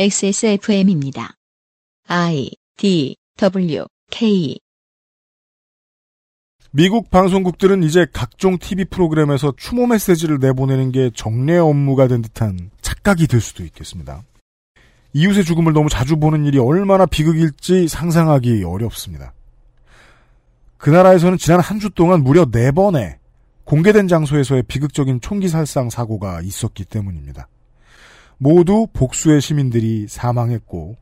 XSFM입니다. I D W K 미국 방송국들은 이제 각종 TV 프로그램에서 추모 메시지를 내보내는 게 정례 업무가 된 듯한 착각이 들 수도 있겠습니다. 이웃의 죽음을 너무 자주 보는 일이 얼마나 비극일지 상상하기 어렵습니다. 그 나라에서는 지난 한 주 동안 무려 4번의 공개된 장소에서의 비극적인 총기 살상 사고가 있었기 때문입니다. 모두 복수의 시민들이 사망했고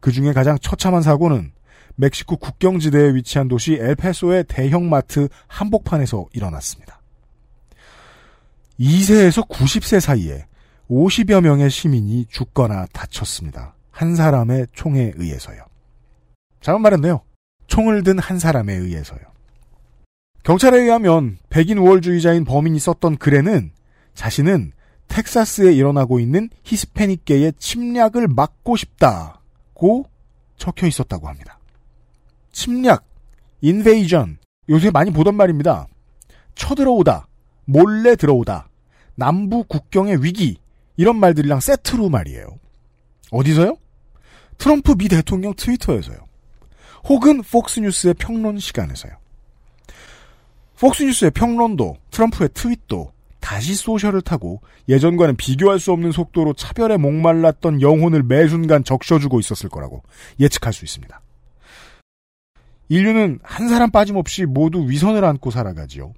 그 중에 가장 처참한 사고는 멕시코 국경지대에 위치한 도시 엘페소의 대형마트 한복판에서 일어났습니다. 2세에서 90세 사이에 50여 명의 시민이 죽거나 다쳤습니다. 한 사람의 총에 의해서요. 잘못 말했네요. 총을 든 한 사람에 의해서요. 경찰에 의하면 백인 우월주의자인 범인이 썼던 글에는 자신은 텍사스에 일어나고 있는 히스패닉계의 침략을 막고 싶다고 적혀 있었다고 합니다. 침략, 인베이전, 요새 많이 보던 말입니다. 쳐들어오다, 몰래 들어오다, 남부 국경의 위기, 이런 말들이랑 세트로 말이에요. 어디서요? 트럼프 미 대통령 트위터에서요. 혹은 폭스뉴스의 평론 시간에서요. 폭스뉴스의 평론도 트럼프의 트윗도 다시 소셜을 타고 예전과는 비교할 수 없는 속도로 차별에 목말랐던 영혼을 매 순간 적셔주고 있었을 거라고 예측할 수 있습니다. 인류는 한 사람 빠짐없이 모두 위선을 안고 살아가지요.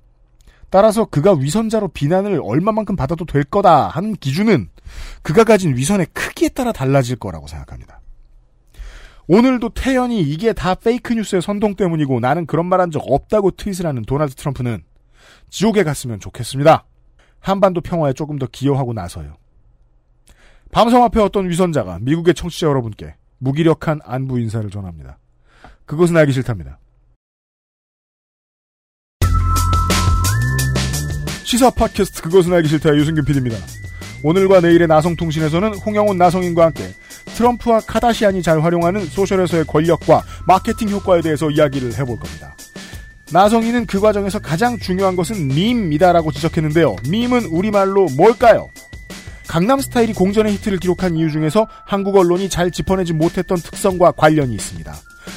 따라서 그가 위선자로 비난을 얼마만큼 받아도 될 거다 하는 기준은 그가 가진 위선의 크기에 따라 달라질 거라고 생각합니다. 오늘도 태연이 이게 다 페이크 뉴스의 선동 때문이고 나는 그런 말 한 적 없다고 트윗을 하는 도널드 트럼프는 지옥에 갔으면 좋겠습니다. 한반도 평화에 조금 더 기여하고 나서요. 밤섬 앞에 어떤 위선자가 미국의 청취자 여러분께 무기력한 안부 인사를 전합니다. 그것은 알기 싫답니다. 시사 팟캐스트 그것은 알기 싫다 유승균 PD입니다. 오늘과 내일의 나성통신에서는 홍영훈 나성인과 함께 트럼프와 카다시안이 잘 활용하는 소셜에서의 권력과 마케팅 효과에 대해서 이야기를 해볼 겁니다. 나성인은 그 과정에서 가장 중요한 것은 밈이다라고 지적했는데요. 밈은 우리말로 뭘까요? 강남 스타일이 공전의 히트를 기록한 이유 중에서 한국 언론이 잘 짚어내지 못했던 특성과 관련이 있습니다.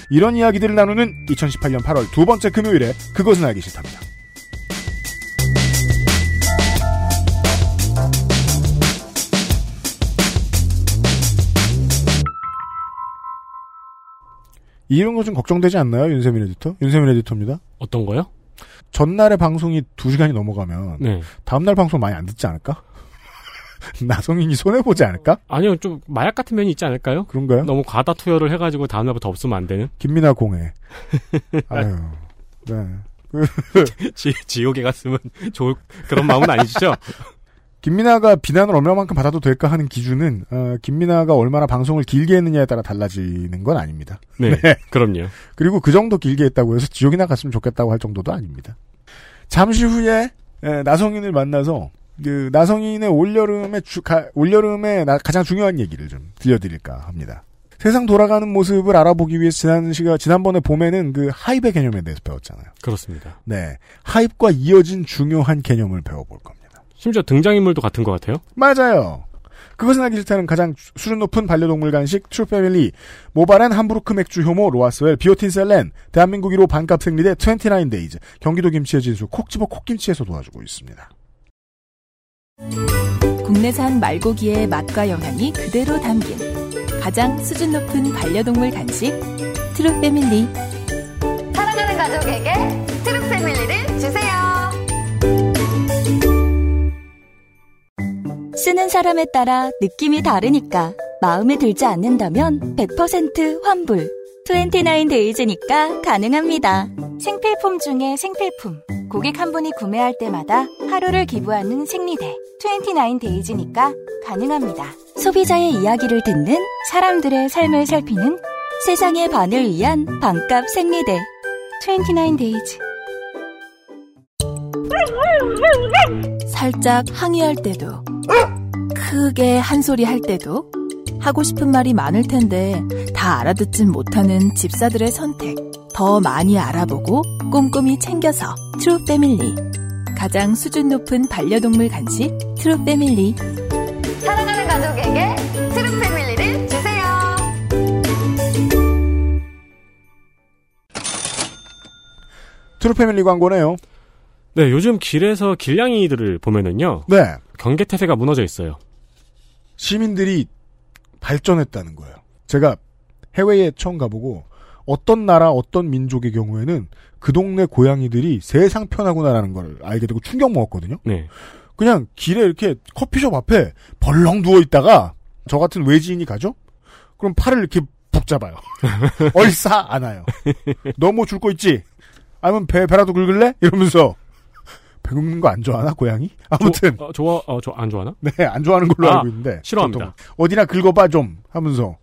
이런 이야기들을 나누는 2018년 8월 두 번째 금요일에 그것은 알기 싫답니다. 이런 거좀 걱정되지 않나요? 윤세민 에디터? 윤세민 에디터입니다. 어떤 거요? 전날의 방송이 2시간이 넘어가면 네. 다음날 방송 많이 안 듣지 않을까? 나성인이 손해보지 않을까? 아니요, 좀 마약 같은 면이 있지 않을까요? 그런가요? 너무 과다 투여를 해가지고 다음날부터 없으면 안 되는? 김민아 공해. 아유, 네. 지, 지옥에 갔으면 좋을 그런 마음은 아니시죠? 김민아가 비난을 얼마만큼 받아도 될까 하는 기준은 어, 김민아가 얼마나 방송을 길게 했느냐에 따라 달라지는 건 아닙니다. 네, 그럼요. 그리고 그 정도 길게 했다고 해서 지옥이나 갔으면 좋겠다고 할 정도도 아닙니다. 잠시 후에 에, 나성인을 만나서 그 나성인의 올여름에 주, 가, 올여름에 나, 가장 중요한 얘기를 좀 들려드릴까 합니다. 세상 돌아가는 모습을 알아보기 위해 지난 시간 지난번에 봄에는 그 하입의 개념에 대해서 배웠잖아요. 그렇습니다. 네, 하입과 이어진 중요한 개념을 배워볼 겁니다. 심지어 등장인물도 같은 것 같아요. 맞아요. 그것은 하기 싫다는 가장 수준 높은 반려동물 간식 트루패밀리 모바렌 함부르크 맥주 효모 로아스웰 비오틴 셀렌 대한민국 1호 반값 생리대 29데이즈 경기도 김치의 진수 콕집어 콕김치에서 도와주고 있습니다. 국내산 말고기의 맛과 영양이 그대로 담긴 가장 수준 높은 반려동물 간식 트루패밀리 사랑하는 가족에게 트루 패밀리를 쓰는 사람에 따라 느낌이 다르니까 마음에 들지 않는다면 100% 환불. 29데이즈니까 가능합니다. 생필품 중에 생필품. 고객 한 분이 구매할 때마다 하루를 기부하는 생리대. 29데이즈니까 가능합니다. 소비자의 이야기를 듣는 사람들의 삶을 살피는 세상의 반을 위한 반값 생리대. 29데이즈. 살짝 항의할 때도 크게 한 소리 할 때도 하고 싶은 말이 많을 텐데 다 알아듣진 못하는 집사들의 선택. 더 많이 알아보고 꼼꼼히 챙겨서 트루 패밀리. 가장 수준 높은 반려동물 간식 트루 패밀리. 사랑하는 가족에게 트루 패밀리를 주세요. True Family 광고네요. 네, 요즘 길에서 길냥이들을 보면은요. 네. 경계태세가 무너져 있어요. 시민들이 발전했다는 거예요. 제가 해외에 처음 가보고 어떤 나라 어떤 민족의 경우에는 그 동네 고양이들이 세상 편하구나라는 걸 알게 되고 충격 먹었거든요. 네. 그냥 길에 이렇게 커피숍 앞에 벌렁 누워 있다가 저 같은 외지인이 가죠? 그럼 팔을 이렇게 붙잡아요. 얼싸 안아요. 너뭐 줄 거 있지? 아니면 배 배라도 긁을래? 이러면서 배 긁는 거 안 좋아하나 고양이? 아무튼 조- 어, 좋아, 어, 저, 안 좋아하나? 네, 안 좋아하는 걸로 아, 알고 있는데. 싫어합니다. 보통 어디나 긁어봐 좀 하면서.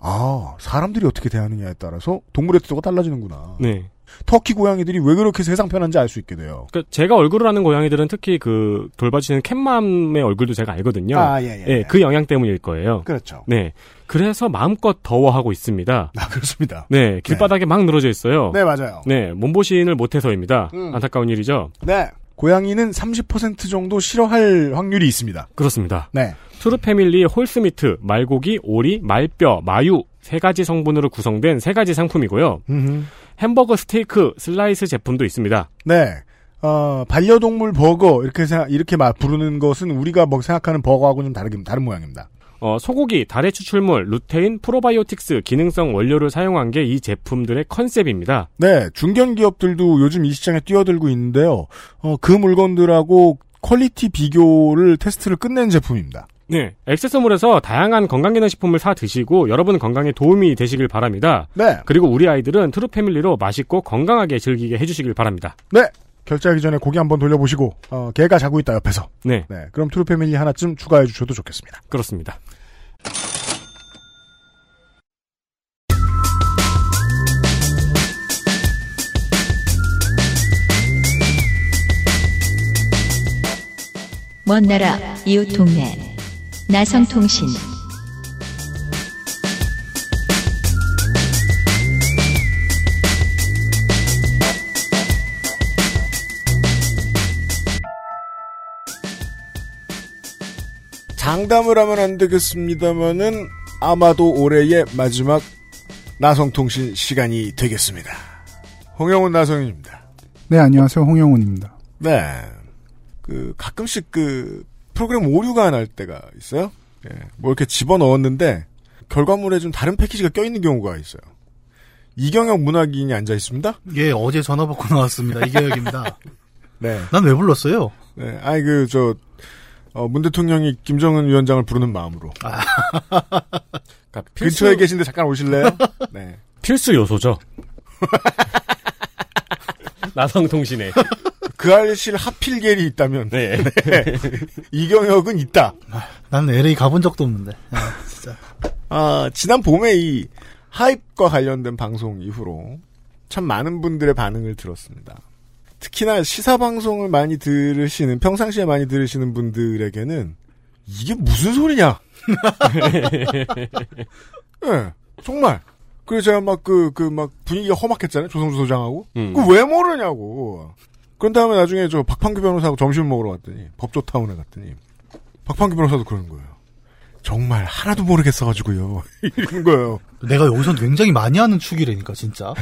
아, 사람들이 어떻게 대하느냐에 따라서 동물의 태도가 달라지는구나. 네. 터키 고양이들이 왜 그렇게 세상 편한지 알 수 있게 돼요. 그 제가 얼굴을 하는 고양이들은 특히 그 돌봐주시는 캣맘의 얼굴도 제가 알거든요. 아, 예, 예. 예, 그 영향 때문일 거예요. 그렇죠. 네. 그래서 마음껏 더워하고 있습니다. 아, 그렇습니다. 네, 길바닥에 막 늘어져 있어요. 네, 맞아요. 네, 몸보신을 못해서입니다. 음. 안타까운 일이죠. 네. 고양이는 30% 정도 싫어할 확률이 있습니다. 그렇습니다. 네. True Family horse meat, 말고기, 오리, 말뼈, 마유 세 가지 성분으로 구성된 세 가지 상품이고요. 음흠. 햄버거 스테이크 슬라이스 제품도 있습니다. 네. 어, 반려동물 버거, 이렇게 생각, 이렇게 막 부르는 것은 우리가 뭐 생각하는 버거하고는 다르긴, 다른 모양입니다. 어, 소고기, 다래 추출물, 루테인, 프로바이오틱스, 기능성 원료를 사용한 게 이 제품들의 컨셉입니다. 네, 중견 기업들도 요즘 이 시장에 뛰어들고 있는데요. 어, 그 물건들하고 quality 비교를 테스트를 끝낸 제품입니다. 네, 액세서몰에서 다양한 건강기능식품을 사 드시고 여러분 건강에 도움이 되시길 바랍니다. 네, 그리고 우리 아이들은 True Family로 맛있고 건강하게 즐기게 해주시길 바랍니다. 네. 결제하기 전에 고개 한번 돌려보시고, 어, 개가 자고 있다 옆에서. 네, 네, 그럼 True Family 하나쯤 추가해 주셔도 좋겠습니다. 그렇습니다. 먼 나라 이웃 동네 나성통신 장담을 하면 안 되겠습니다만은 아마도 올해의 마지막 나성통신 시간이 되겠습니다. 홍영훈 나성인입니다. 네, 안녕하세요. 홍영훈입니다. 네. 그, 가끔씩 그, 프로그램 오류가 날 때가 있어요. 예. 뭐 이렇게 집어 넣었는데, 결과물에 좀 다른 패키지가 껴있는 경우가 있어요. 이경혁 문학인이 앉아 있습니다. 예, 어제 전화 받고 나왔습니다. 이계혁입니다. 네. 난 왜 불렀어요? 네. 아니, 그, 저, 어, 문 대통령이 김정은 위원장을 부르는 마음으로. 그러니까 필수, 근처에 계신데 잠깐 오실래요? 네. 필수 요소죠. 나성통신에. 그 알실 하필겔이 있다면, 네. 이경혁은 있다. 나는 LA 가본 적도 없는데. 아, 진짜. 아, 지난 봄에 이 하입과 관련된 방송 이후로 참 많은 분들의 반응을 들었습니다. 특히나 시사 방송을 많이 들으시는 평상시에 많이 들으시는 분들에게는 이게 무슨 소리냐? 예, 정말. 그래서 제가 막 그 그 막 분위기가 험악했잖아요. 조성주 소장하고. 음. 그왜 모르냐고. 그런 다음에 나중에 저 박판규 변호사하고 점심 먹으러 갔더니 법조 타운에 갔더니 박판규 변호사도 그러는 거예요. 정말 하나도 모르겠어가지고요. 이러는 거예요. 내가 여기서 굉장히 많이 하는 축이라니까, 진짜.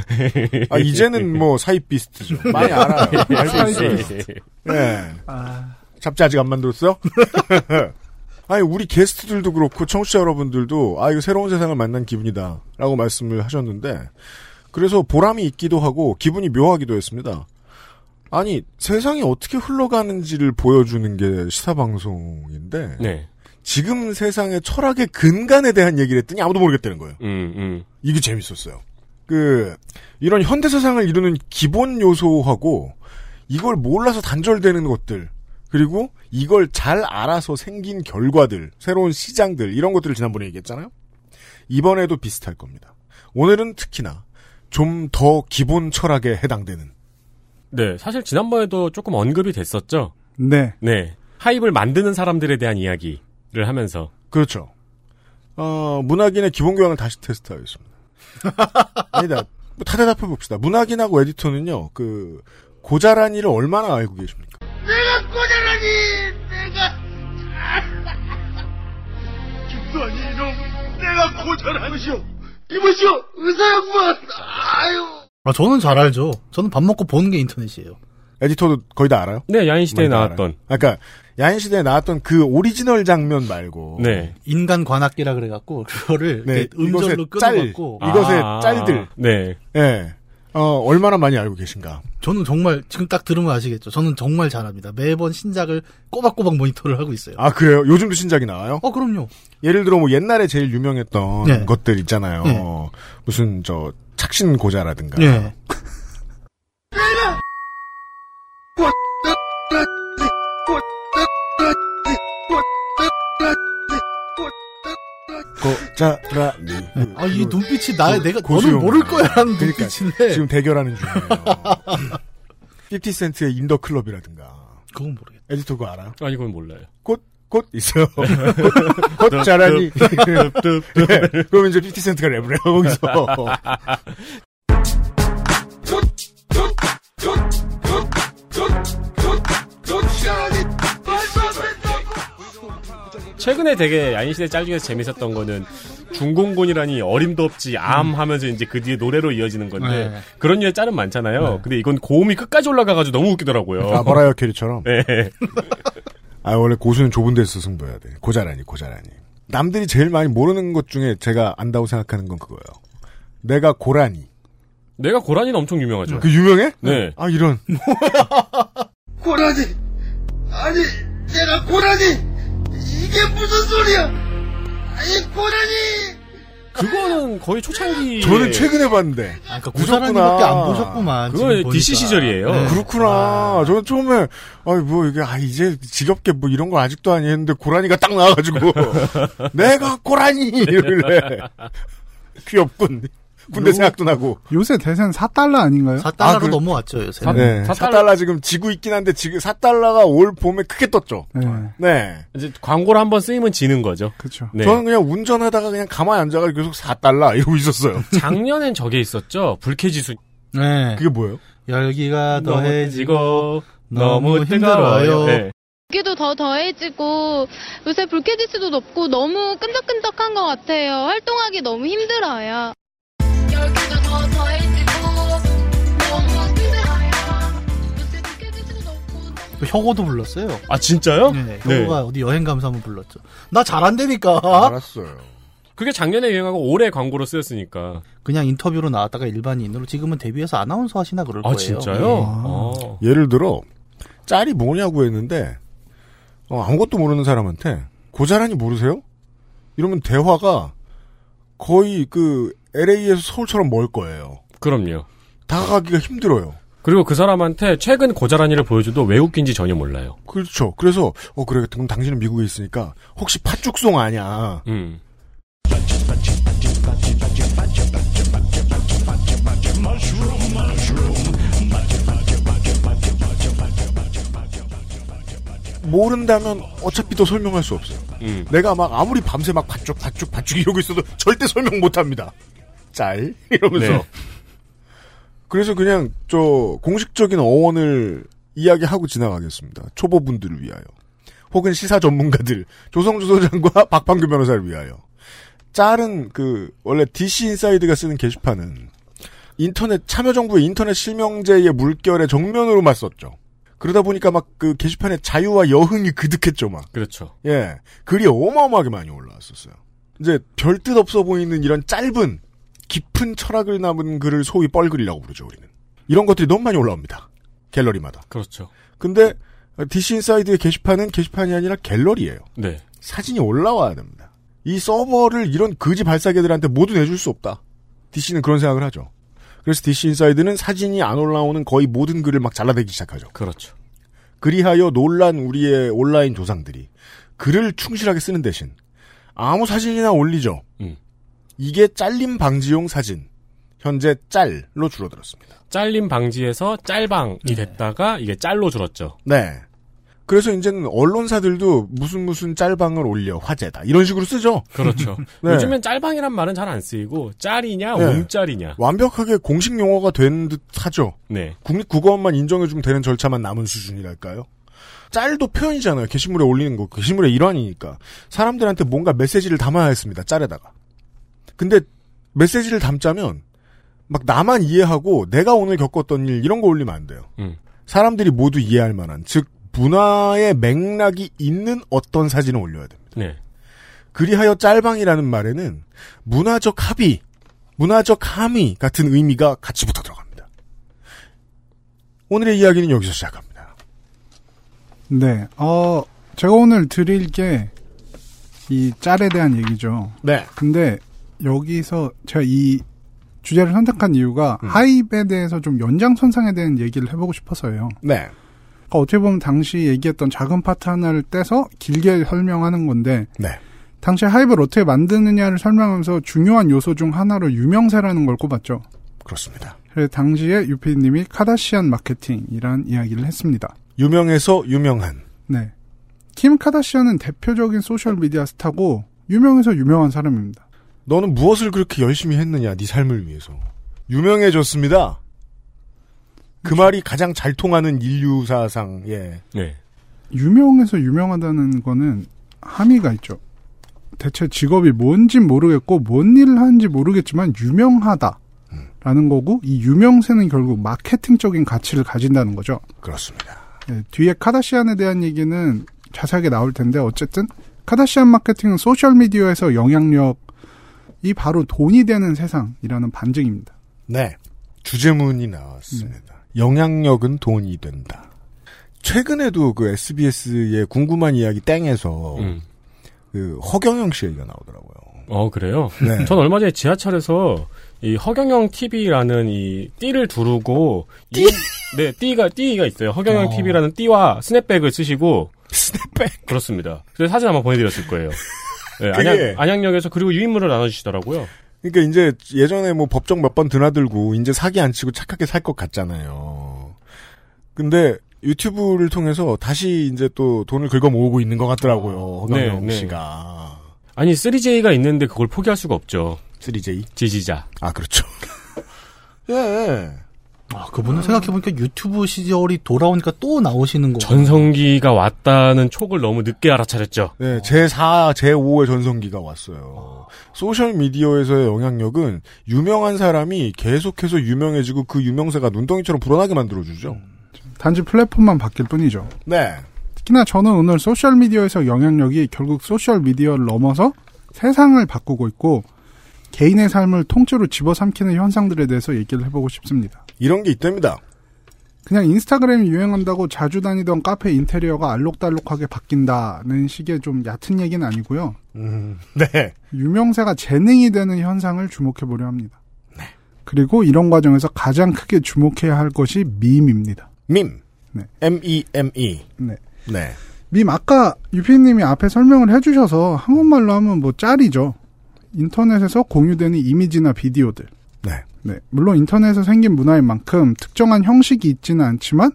아 이제는 뭐 사이비스트죠. 많이 알아요. 알고 있어요. 네. 아, 잡지 아직 안 만들었어요? 아니 우리 게스트들도 그렇고 청취자 여러분들도 아 이거 새로운 세상을 만난 기분이다라고 말씀을 하셨는데 그래서 보람이 있기도 하고 기분이 묘하기도 했습니다. 아니 세상이 어떻게 흘러가는지를 보여주는 게 시사 방송인데 네. 지금 세상의 철학의 근간에 대한 얘기를 했더니 아무도 모르겠다는 거예요. 음, 음. 이게 재밌었어요. 그 이런 현대 세상을 이루는 기본 요소하고 이걸 몰라서 단절되는 것들 그리고 이걸 잘 알아서 생긴 결과들, 새로운 시장들 이런 것들을 지난번에 얘기했잖아요. 이번에도 비슷할 겁니다. 오늘은 특히나 좀 더 기본 철학에 해당되는 네, 사실 지난번에도 조금 언급이 됐었죠. 네. 네. 하입을 만드는 사람들에 대한 이야기 를 하면서. 그렇죠. 어, 문학인의 기본 교양을 다시 테스트하겠습니다. 아니다. 뭐 다 대답해 봅시다. 문학인하고 에디터는요. 그 고자란 일을 얼마나 알고 계십니까? 아, 저는 잘 알죠. 저는 밥 먹고 보는 게 인터넷이에요. 에디터도 거의 다 알아요? 네, 야인시대에 다 나왔던. 알아요. 그러니까 야인시대에 나왔던 그 오리지널 장면 말고 네. 인간 관악기라 그래갖고, 그거를 네, 음절로. 끊어갖고, 이- 이것의 아, 짤들. 네. 예. 어, 얼마나 많이 알고 계신가. 저는 정말, 지금 딱 들으면 아시겠죠. 저는 정말 잘합니다. 매번 신작을 꼬박꼬박 모니터를 하고 있어요. 아, 그래요? 요즘도 신작이 나와요? 어, 그럼요. 예를 들어 뭐 옛날에 제일 유명했던 네. 것들 있잖아요. 네. 무슨 저 착신 고자라든가. 예. 고자라니. 아, 이 눈빛이 나, 그 내가, 고수용. 너는 모를 거야, 라는 그러니까 눈빛인데. 지금 대결하는 중이에요. 50센트의 In Da Club이라든가. 그건 모르겠다. 에디터 그거 알아요? 아니, 그건 몰라요. 꽃, 꽃 있어요. 고자라니. 네. 그러면 이제 50센트가 랩을 해요, 거기서. 최근에 되게 야인시대 짤 중에서 재밌었던 거는 중공군이라니 어림도 없지 암 하면서 이제 그 뒤에 노래로 이어지는 건데 네. 그런 류의 짤은 많잖아요. 근데 이건 고음이 끝까지 올라가가지고 너무 웃기더라고요. 아, 머라이어 캐리처럼. 네. 아, 원래 고수는 좁은 데서 승부해야 돼. 고자라니, 고자라니. 남들이 제일 많이 모르는 것 중에 제가 안다고 생각하는 건 그거예요. 내가 고라니. 내가 고라니는 엄청 유명하죠. 그 유명해? 네. 아, 이런. 고라니! 아니, 내가 고라니! 이게 무슨 소리야! 아니, 고라니! 그거는 거의 초창기. 저는 최근에 봤는데. 아, 그러니까 무섭구나. 구사라님밖에 안 보셨구만. 지금 DC. 시절이에요. 네. 그렇구나. 저는 처음에, 아, 뭐, 이게, 아, 이제 지겹게 뭐 이런 거 아직도 아니 했는데 고라니가 딱 나와가지고. 내가 고라니! 이러길래. 귀엽군. 군대 요- 생각도 나고. 요새 대세는 4달러 아닌가요? 4달러로 아, 그- 넘어왔죠, 요새. 사- 네. 사달러- 4달러 지금 지고 있긴 한데, 지금 4달러가 올 봄에 크게 떴죠. 네. 네. 이제 광고를 한번 쓰이면 지는 거죠. 그렇죠. 네. 저는 그냥 운전하다가 그냥 가만히 앉아가지고 계속 4달러 이러고 있었어요. 작년엔 저게 있었죠. 불쾌지수 네. 그게 뭐예요? 열기가 더해지고, 너무 힘들어요. 네. 기도 더 더해지고 요새 불쾌지수도 높고 너무 끈적끈적한 것 같아요. 활동하기 너무 힘들어요. 혁오도 불렀어요. 아 진짜요? 네. 네. 혁오가 어디 여행 가면서 한번 불렀죠. 나 잘한다니까. 알았어요. 그게 작년에 유행하고 올해 광고로 쓰였으니까. 그냥 인터뷰로 나왔다가 일반인으로 지금은 데뷔해서 아나운서 하시나 그럴 아 거예요. 진짜요? 네. 어. 예를 들어, 짤이 뭐냐고 했는데, 어, 아무것도 모르는 사람한테, 고자란히 모르세요? 이러면 대화가 거의 그 LA에서 서울처럼 멀 거예요. 그럼요. 다가가기가 힘들어요. 그리고 그 사람한테 최근 고자란이를 보여줘도 왜 웃긴지 전혀 몰라요. 그렇죠. 그래서, 어, 그래. 그럼 당신은 미국에 있으니까, 혹시 팥죽송 아냐? 음. 모른다면 어차피 또 설명할 수 없어요. 음. 내가 막 아무리 밤새 막 팥죽, 팥죽, 팥죽 이러고 있어도 절대 설명 못 합니다. 짤? 이러면서. 네. 그래서 그냥 저 공식적인 어원을 이야기하고 지나가겠습니다. 초보분들을 위하여. 혹은 시사 전문가들, 조성주 소장과 박판규 변호사를 위하여. 짤은 그 원래 DC 인사이드가 쓰는 게시판은 인터넷 참여정부의 인터넷 실명제의 물결에 정면으로 맞섰죠. 그러다 보니까 막 그 게시판에 자유와 여흥이 그득했죠, 막. 그렇죠. 예. 글이 어마어마하게 많이 올라왔었어요. 이제 별 뜻 없어 보이는 이런 짧은 깊은 철학을 담은 글을 소위 뻘글이라고 부르죠, 우리는. 이런 것들이 너무 많이 올라옵니다. 갤러리마다. 그렇죠. 근데 DC 인사이드의 게시판은 게시판이 아니라 갤러리예요. 네. 사진이 올라와야 됩니다. 이 서버를 이런 거지 발싸개들한테 모두 내줄 수 없다. DC는 그런 생각을 하죠. 그래서 DC 인사이드는 사진이 안 올라오는 거의 모든 글을 막 잘라내기 시작하죠. 그렇죠. 그리하여 놀란 우리의 온라인 조상들이 글을 충실하게 쓰는 대신 아무 사진이나 올리죠. 음. 이게 잘림 방지용 사진. 현재 짤로 줄어들었습니다. 잘림 방지에서 짤방이 됐다가 이게 짤로 줄었죠. 네. 그래서 이제는 언론사들도 무슨 무슨 짤방을 올려 화제다 이런 식으로 쓰죠. 그렇죠. 네. 요즘엔 짤방이란 말은 잘 안 쓰이고 짤이냐 네. 움짤이냐. 완벽하게 공식 용어가 된 듯하죠. 네. 국립국어원만 인정해주면 되는 절차만 남은 수준이랄까요? 짤도 표현이잖아요. 게시물에 올리는 거. 게시물의 일환이니까. 사람들한테 뭔가 메시지를 담아야 했습니다. 짤에다가. 근데 메시지를 담자면 막 나만 이해하고 내가 오늘 겪었던 일 이런 거 올리면 안 돼요. 음. 사람들이 모두 이해할 만한 즉 문화의 맥락이 있는 어떤 사진을 올려야 됩니다. 네. 그리하여 짤방이라는 말에는 문화적 합의, 문화적 함의 같은 의미가 같이 붙어 들어갑니다. 오늘의 이야기는 여기서 시작합니다. 네, 어, 제가 오늘 드릴 게 이 짤에 대한 얘기죠. 네. 근데 여기서 제가 이 주제를 선택한 이유가 음. 하입에 대해서 좀 연장선상에 대한 얘기를 해보고 싶어서요. 네. 그러니까 어떻게 보면 당시 얘기했던 작은 파트 하나를 떼서 길게 설명하는 건데 네. 당시 하입을 어떻게 만드느냐를 설명하면서 중요한 요소 중 하나로 유명세라는 걸 꼽았죠. 그렇습니다. 그래서 당시에 유피님이 카다시안 마케팅이란 이야기를 했습니다. 유명해서 유명한. 네. 킴 카다시안은 대표적인 소셜 미디어 스타고 유명해서 유명한 사람입니다. 너는 무엇을 그렇게 열심히 했느냐, 네 삶을 위해서. 유명해졌습니다. 그 말이 가장 잘 통하는 인류사상의 네. 유명해서 유명하다는 거는 함의가 있죠. 대체 직업이 뭔진 모르겠고 뭔 일을 하는지 모르겠지만 유명하다 라는 거고 이 유명세는 결국 마케팅적인 가치를 가진다는 거죠. 그렇습니다. 네, 뒤에 카다시안에 대한 얘기는 자세하게 나올 텐데 어쨌든 카다시안 마케팅은 소셜 미디어에서 영향력 이 바로 돈이 되는 세상이라는 반증입니다. 네. 주제문이 나왔습니다. 영향력은 돈이 된다. 최근에도 그 SBS의 궁금한 이야기 땡에서 음. 그 허경영 씨 얘기가 나오더라고요. 어, 그래요? 네. 전 얼마 전에 지하철에서 이 허경영 TV라는 이 띠를 두르고 이, 네, 띠가 띠가 있어요. 허경영 어. TV라는 띠와 스냅백을 쓰시고 스냅백. 그렇습니다. 그래서 사진 한번 보내드렸을 거예요. 네, 그게- 안양, 안양 역에서 그리고 유인물을 나눠주시더라고요. 그러니까 이제 예전에 뭐 법정 몇 번 드나들고 이제 사기 안 치고 착하게 살 것 같잖아요. 근데 유튜브를 통해서 다시 이제 또 돈을 긁어 모으고 있는 것 같더라고요. 허경영 네, 네. 씨가. 아니 3J가 있는데 그걸 포기할 수가 없죠. 3J. 지지자. 아 그렇죠. 예. 아, 그분은 생각해보니까 유튜브 시절이 돌아오니까 또 나오시는 거. 전성기가 왔다는 촉을 너무 늦게 알아차렸죠. 네, 제4, 제5의 전성기가 왔어요. 소셜미디어에서의 영향력은 유명한 사람이 계속해서 유명해지고 그 유명세가 눈덩이처럼 불어나게 만들어주죠. 단지 플랫폼만 바뀔 뿐이죠. 네. 특히나 저는 오늘 소셜미디어에서 영향력이 결국 소셜미디어를 넘어서 세상을 바꾸고 있고 개인의 삶을 통째로 집어삼키는 현상들에 대해서 얘기를 해보고 싶습니다. 이런 게 있답니다. 그냥 인스타그램이 유행한다고 자주 다니던 카페 인테리어가 알록달록하게 바뀐다는 식의 좀 얕은 얘기는 아니고요. 음, 네. 유명세가 재능이 되는 현상을 주목해 보려 합니다. 그리고 이런 과정에서 가장 크게 주목해야 할 것이 밈입니다. 밈. 네. M-E-M-E. 네. 네. 밈 아까 유피님이 앞에 설명을 해주셔서 한국말로 하면 뭐 짤이죠. 인터넷에서 공유되는 이미지나 비디오들. 네. 네. 물론 인터넷에서 생긴 문화인 만큼 특정한 형식이 있지는 않지만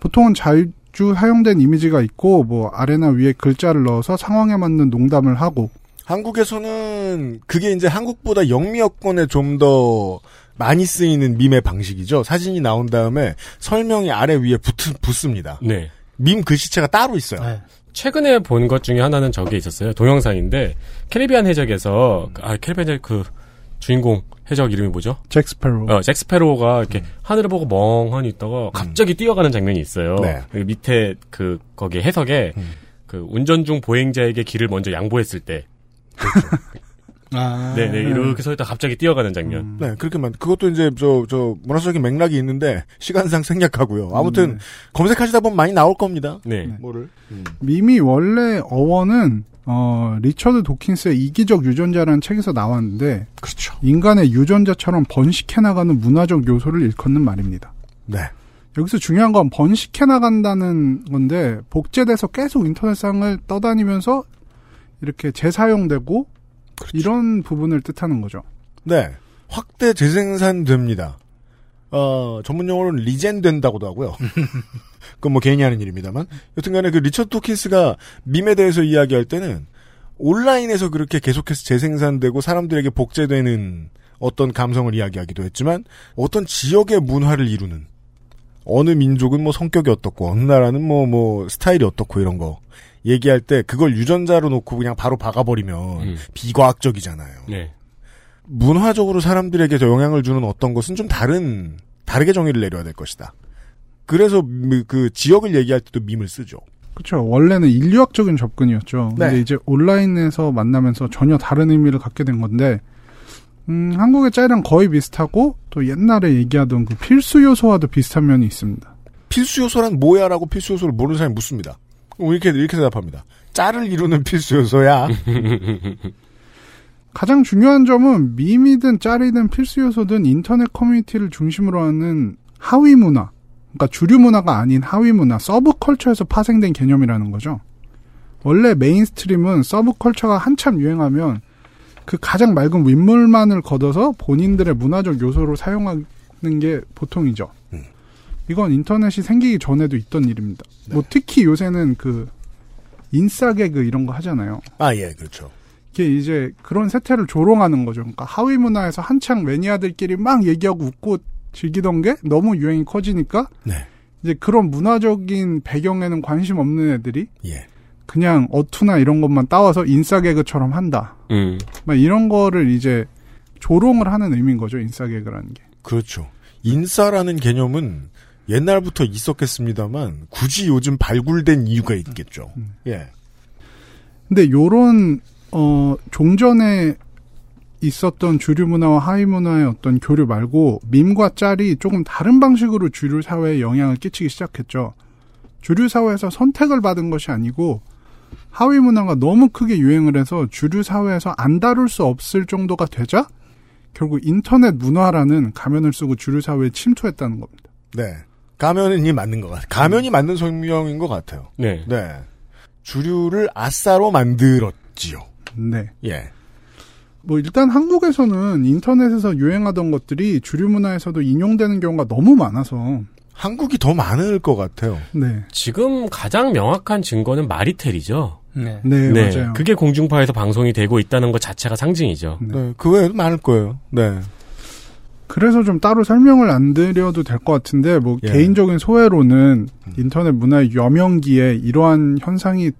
보통은 자주 사용된 이미지가 있고 뭐 아래나 위에 글자를 넣어서 상황에 맞는 농담을 하고 한국에서는 그게 이제 한국보다 영미 여권에 좀 더 많이 쓰이는 밈의 방식이죠. 사진이 나온 다음에 설명이 아래 위에 붙, 붙습니다. 네. 밈 글씨체가 따로 있어요. 네. 최근에 본 것 중에 하나는 저게 있었어요. 동영상인데 캐리비안 해적에서 아 캐리비안 해적 그 주인공 해적 이름이 뭐죠? 잭 스페로. 어, 잭 스페로가 이렇게 하늘을 보고 멍하니 있다가 갑자기 뛰어가는 장면이 있어요. 네. 그 밑에 그 거기 해석에 음. 그 운전 중 보행자에게 길을 먼저 양보했을 때, 아. 네 네 이렇게 서 있다 가 갑자기 뛰어가는 장면. 네, 그렇게만 그것도 이제 저 저 문화적인 맥락이 있는데 시간상 생략하고요. 아무튼 네. 검색하시다 보면 많이 나올 겁니다. 네. 뭐를? 음. 밈이 원래 어원은 어, 리처드 도킨스의 이기적 유전자라는 책에서 나왔는데 그렇죠. 인간의 유전자처럼 번식해 나가는 문화적 요소를 일컫는 말입니다. 네. 여기서 중요한 건 번식해 나간다는 건데 복제돼서 계속 인터넷상을 떠다니면서 이렇게 재사용되고 이런 부분을 뜻하는 거죠. 네. 확대 재생산됩니다. 어, 전문 용어로는 리젠된다고도 하고요. 그건 뭐 개인이 하는 일입니다만. 여튼간에 그 리처드 토킨스가 밈에 대해서 이야기할 때는 온라인에서 그렇게 계속해서 재생산되고 사람들에게 복제되는 어떤 감성을 이야기하기도 했지만 어떤 지역의 문화를 이루는 어느 민족은 뭐 성격이 어떻고 어느 나라는 뭐뭐 스타일이 어떻고 이런 거 얘기할 때 그걸 유전자로 놓고 그냥 바로 박아버리면 음. 비과학적이잖아요. 네. 문화적으로 사람들에게 저 영향을 주는 어떤 것은 좀 다른 다르게 정의를 내려야 될 것이다. 그래서 미- 그 지역을 얘기할 때도 밈을 쓰죠. 그렇죠. 원래는 인류학적인 접근이었죠. 네. 근데 이제 온라인에서 만나면서 전혀 다른 의미를 갖게 된 건데, 음, 한국의 짤이랑 거의 비슷하고, 또 옛날에 얘기하던 그 필수 요소와도 비슷한 면이 있습니다. 필수 요소란 뭐야라고 필수 요소를 모르는 사람이 묻습니다. 그럼 이렇게 이렇게 대답합니다. 짤을 이루는 필수 요소야. 가장 중요한 점은 밈이든 짤이든 필수 요소든 인터넷 커뮤니티를 중심으로 하는 하위 문화, 그러니까 주류 문화가 아닌 하위 문화, subculture에서 파생된 개념이라는 거죠. 원래 mainstream은 subculture가 한참 유행하면 그 가장 맑은 윗물만을 걷어서 본인들의 문화적 요소로 사용하는 게 보통이죠. 이건 인터넷이 생기기 전에도 있던 일입니다. 뭐 특히 요새는 그 인싸 개그 이런 거 하잖아요. 아 예, 그렇죠. 이게 이제 그런 세태를 조롱하는 거죠. 그러니까 하위 문화에서 한창 매니아들끼리 막 얘기하고 웃고 즐기던 게 너무 유행이 커지니까 네. 이제 그런 문화적인 배경에는 관심 없는 애들이 예. 그냥 어투나 이런 것만 따와서 인싸 개그처럼 한다. 음. 막 이런 거를 이제 조롱을 하는 의미인 거죠. 인싸 개그라는 게. 그렇죠. 인싸라는 개념은 옛날부터 있었겠습니다만 굳이 요즘 발굴된 이유가 있겠죠. 예. 근데 요런 어 종전에 있었던 주류 문화와 하위 문화의 어떤 교류 말고 밈과 짤이 조금 다른 방식으로 주류 사회에 영향을 끼치기 시작했죠. 주류 사회에서 선택을 받은 것이 아니고 하위 문화가 너무 크게 유행을 해서 주류 사회에서 안 다룰 수 없을 정도가 되자 결국 인터넷 문화라는 가면을 쓰고 주류 사회에 침투했다는 겁니다. 네. 가면이 맞는 것 같아요. 가면이 맞는 설명인 것 같아요. 네. 네. 주류를 아싸로 만들었지요. 네. 예. 뭐 일단 한국에서는 인터넷에서 유행하던 것들이 주류 문화에서도 인용되는 경우가 너무 많아서 한국이 더 많을 것 같아요. 네. 지금 가장 명확한 증거는 마리텔이죠. 네. 네, 맞아요. 그게 공중파에서 방송이 되고 있다는 것 자체가 상징이죠. 네. 그 외에도 많을 거예요. 네. 그래서 좀 따로 설명을 안 드려도 될 것 같은데 뭐 예. 개인적인 소회로는 인터넷 문화의 여명기에 이러한 현상이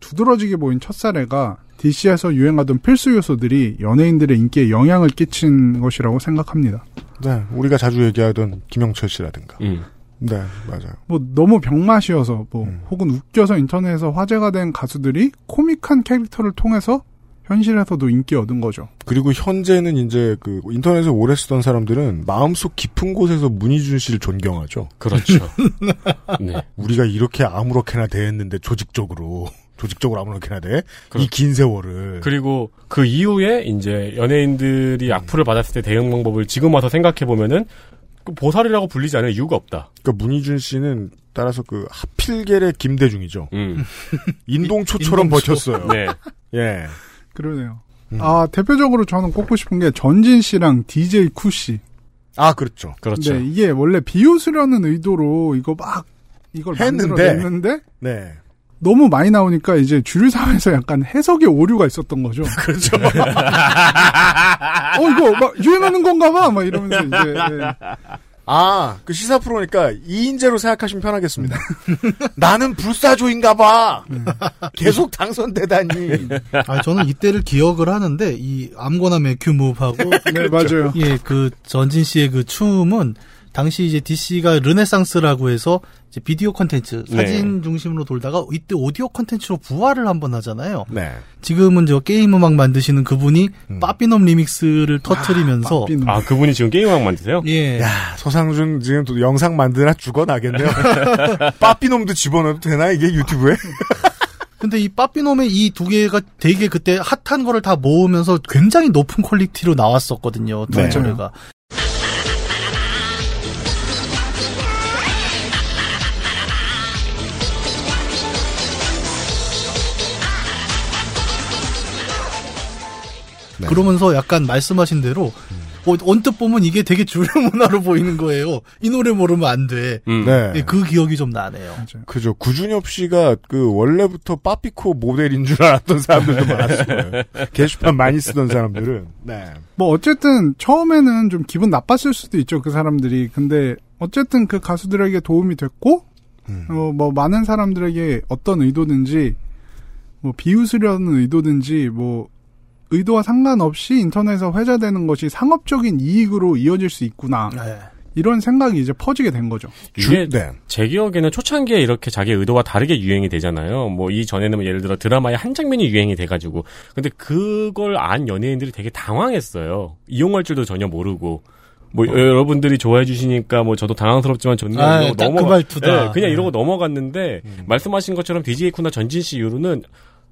두드러지게 보인 첫 사례가 DC에서 유행하던 필수 요소들이 연예인들의 인기에 영향을 끼친 것이라고 생각합니다. 네. 우리가 자주 얘기하던 김영철 씨라든가. 음. 네. 맞아요. 뭐 너무 병맛이어서 뭐 음. 혹은 웃겨서 인터넷에서 화제가 된 가수들이 코믹한 캐릭터를 통해서 현실에서도 인기 얻은 거죠. 그리고 현재는 이제 그 인터넷에 오래 쓰던 사람들은 마음속 깊은 곳에서 문희준 씨를 존경하죠. 그렇죠. 네. 우리가 이렇게 아무렇게나 대했는데 조직적으로 조직적으로 아무렇게나 돼? 이 긴 세월을. 그리고 그 이후에 이제 연예인들이 악플을 받았을 때 대응 방법을 지금 와서 생각해 보면은 그 보살이라고 불리지 않을 이유가 없다. 그러니까 문희준 씨는 따라서 그 하필겔의 김대중이죠. 음. 인동초처럼 인동초. 버텼어요. 네. 예. 그러네요. 음. 아 대표적으로 저는 꼽고 싶은 게 전진 씨랑 DJ 쿠 씨. 아 그렇죠. 그렇죠. 네, 이게 원래 비웃으려는 의도로 이거 막 이걸 했는데. 만들어냈는데 네. 너무 많이 나오니까 이제 주류 사회에서 약간 해석의 오류가 있었던 거죠. 그렇죠. 어 이거 막 유행하는 건가 봐. 막 이러면서 이제 예. 아, 그 시사 프로니까 이인제로 생각하시면 편하겠습니다. 나는 불사조인가 봐. 계속 당선되다니. 아, 저는 이때를 기억을 하는데, 이, 아무거나 맥큐 무브하고, 네 맞아요. 예, 그, 전진 씨의 그 춤은, 당시 이제 DC가 르네상스라고 해서, 이제 비디오 컨텐츠, 네. 사진 중심으로 돌다가, 이때 오디오 컨텐츠로 부활을 한번 하잖아요. 네. 지금은 저 게임 음악 만드시는 그분이, 빠삐놈 remix를 터트리면서, 빠삐놈. 아 그분이 지금 게임 음악 만드세요? 예. 야, 서상준 지금 또 영상 만드나 죽어나겠네요. 빠삐놈도 집어넣어도 되나, 이게 유튜브에? 근데 이 빠삐놈의 이 두 개가 되게 그때 핫한 거를 다 모으면서 굉장히 높은 quality로 나왔었거든요. 두 네. 노래가. 네. 그러면서 약간 말씀하신 대로 어, 언뜻 보면 이게 되게 주류 문화로 보이는 거예요. 이 노래 모르면 안 돼. 음. 네. 예, 그 기억이 좀 나네요. 그죠. 구준엽 씨가 그 원래부터 빠삐코 모델인 줄 알았던 사람들도 많았을 거예요. 게시판 많이 쓰던 사람들은. 네. 뭐 어쨌든 처음에는 좀 기분 나빴을 수도 있죠 그 사람들이. 근데 어쨌든 그 가수들에게 도움이 됐고 음. 어, 뭐 많은 사람들에게 어떤 의도든지 뭐 비웃으려는 의도든지 뭐 의도와 상관없이 인터넷에서 회자되는 것이 상업적인 이익으로 이어질 수 있구나. 네. 이런 생각이 이제 퍼지게 된 거죠. 이게 네. 제 기억에는 초창기에 이렇게 자기 의도와 다르게 유행이 되잖아요. 뭐 이 전에는 뭐 예를 들어 드라마의 한 장면이 유행이 돼가지고 근데 그걸 안 연예인들이 되게 당황했어요. 이용할 줄도 전혀 모르고. 뭐 여러분들이 좋아해 주시니까 뭐 저도 당황스럽지만 좋네요. 아, 딱그 넘어가- 말투다. 네, 그냥 네. 이러고 넘어갔는데 말씀하신 것처럼 DJ 쿠나 전진 씨 이후로는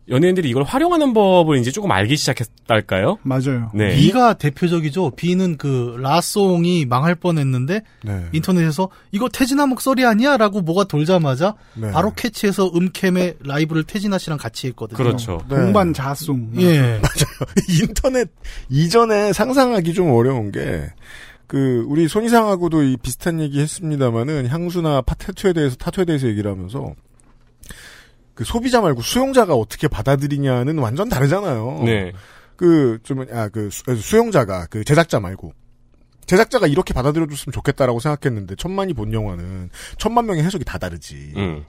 연예인들이 이걸 활용하는 법을 이제 조금 알기 시작했달까요? 맞아요. 네. 비가 대표적이죠. 비는 그 라송이 망할 뻔했는데 네. 인터넷에서 이거 태진아 목소리 아니야라고 뭐가 돌자마자 네. 바로 캐치해서 음캠의 라이브를 태진아 씨랑 같이 했거든요. 그렇죠. 네. 동반 자송. 예. 인터넷 이전에 상상하기 좀 어려운 게, 그, 우리 손이상하고도 이 비슷한 얘기 했습니다마는 향수나 파테토에 대해서, 타투에 대해서 얘기를 하면서, 그 소비자 말고 수용자가 어떻게 받아들이냐는 완전 다르잖아요. 네. 그, 좀, 아, 그, 수, 수용자가, 그 제작자 말고. 제작자가 이렇게 받아들여줬으면 좋겠다라고 생각했는데, 천만이 본 영화는 천만 명의 해석이 다 다르지. 음.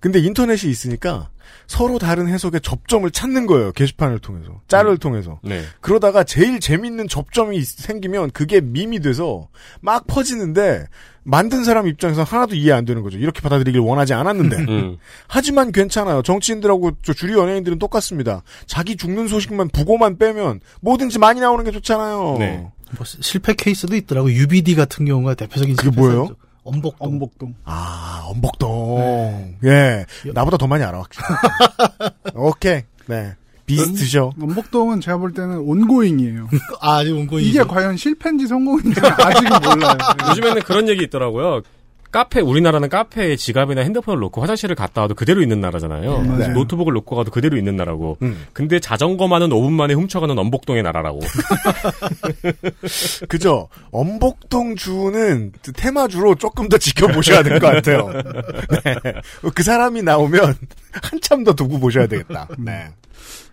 근데 인터넷이 있으니까 서로 다른 해석의 접점을 찾는 거예요. 게시판을 통해서. 짤을 통해서. 네. 그러다가 제일 재밌는 접점이 있- 생기면 그게 밈이 돼서 막 퍼지는데 만든 사람 입장에서 하나도 이해 안 되는 거죠. 이렇게 받아들이길 원하지 않았는데. 음. 하지만 괜찮아요. 정치인들하고 저 주류 연예인들은 똑같습니다. 자기 죽는 소식만 부고만 빼면 뭐든지 많이 나오는 게 좋잖아요. 네. 뭐 시- 실패 케이스도 있더라고. UBD 같은 경우가 대표적인 그게 뭐예요? 엄복동. 엄복동. 아, 엄복동. 예. 나보다 더 많이 알아, 확실히. 오케이. 네. 비슷죠. 엄복동은 제가 볼 때는 온고잉이에요. 아, 아직 온거 이게 과연 실패인지 성공인지 아직은 몰라요. 요즘에는 그런 얘기 있더라고요. 카페 우리나라는 카페에 지갑이나 핸드폰을 놓고 화장실을 갔다 와도 그대로 있는 나라잖아요. 네. 노트북을 놓고 가도 그대로 있는 나라고. 음. 근데 자전거만은 5분 만에 훔쳐가는 엄복동의 나라라고. 그죠? 엄복동 주는 테마주로 조금 더 지켜보셔야 될 것 같아요. 네. 그 사람이 나오면 한참 더 두고 보셔야 되겠다. 네.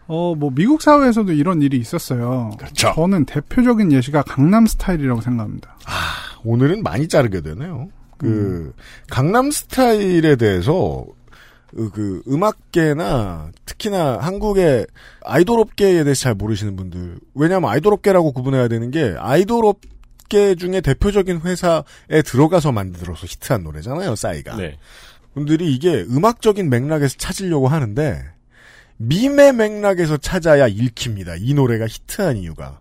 어, 뭐, 미국 사회에서도 이런 일이 있었어요. 그렇죠. 저는 대표적인 예시가 강남 스타일이라고 생각합니다. 오늘은 많이 자르게 되네요. 그, 강남 스타일에 대해서, 그, 그 음악계나, 특히나 한국의 아이돌 업계에 대해서 잘 모르시는 분들. 왜냐하면 아이돌 업계라고 구분해야 되는 게, 아이돌 업계 중에 대표적인 회사에 들어가서 만들어서 히트한 노래잖아요, 싸이가. 네. 분들이 이게 음악적인 맥락에서 찾으려고 하는데 밈의 맥락에서 찾아야 읽힙니다. 이 노래가 히트한 이유가.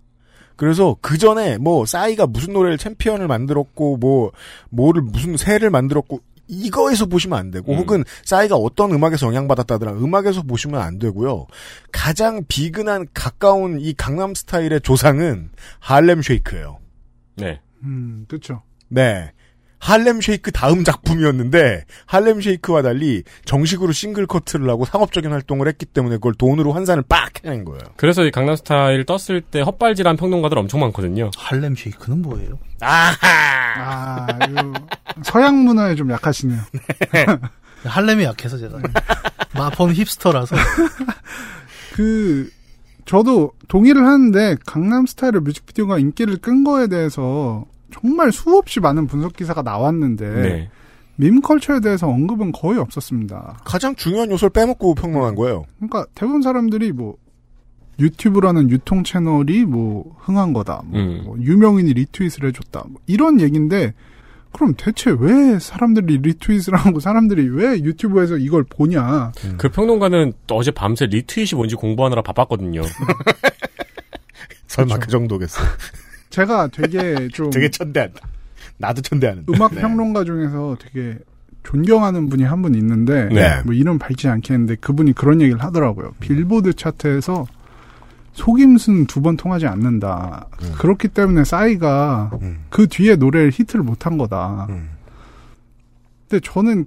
그래서 그 전에 뭐 싸이가 무슨 노래를 챔피언을 만들었고 뭐 뭐를 무슨 새를 만들었고 이거에서 보시면 안 되고 음. 혹은 싸이가 어떤 음악에서 영향받았다더라 음악에서 보시면 안 되고요. 가장 비근한 가까운 이 강남 스타일의 조상은 Harlem Shake예요. 네. 음, 그쵸. 네. Harlem Shake 다음 작품이었는데 Harlem Shake와 달리 정식으로 싱글 커트를 하고 상업적인 활동을 했기 때문에 그걸 돈으로 환산을 빡 해낸 거예요. 그래서 이 강남 스타일 떴을 때 헛발질한 평론가들 엄청 많거든요. 할렘 쉐이크는 뭐예요? 아하! 아, 이거 서양 문화에 좀 약하시네요. 할렘이 약해서 제가. 마포는 힙스터라서. 그, 저도 동의를 하는데, 강남 스타일의 뮤직비디오가 인기를 끈 거에 대해서 정말 수없이 많은 분석 기사가 나왔는데, 네. 밈 컬처에 대해서 언급은 거의 없었습니다. 가장 중요한 요소를 빼먹고 평론한 거예요. 그러니까 대부분 사람들이 뭐, 유튜브라는 유통 채널이 뭐, 흥한 거다. 뭐, 음. 뭐 유명인이 리트윗을 해줬다. 뭐 이런 얘기인데, 그럼 대체 왜 사람들이 리트윗을 하고 사람들이 왜 유튜브에서 이걸 보냐? 그 평론가는 또 어제 밤새 리트윗이 뭔지 공부하느라 바빴거든요. 설마 그 정도겠어. 제가 되게 좀 되게 천대한다. 나도 천대하는데. 음악 네. 평론가 중에서 되게 존경하는 분이 한 분 있는데 네. 뭐 이름 밝히지 않겠는데 그분이 그런 얘기를 하더라고요. 빌보드 차트에서 속임수는 두 번 통하지 않는다. 그렇기 때문에 싸이가 음. 그 뒤에 노래를 히트를 못한 거다. 음. 근데 저는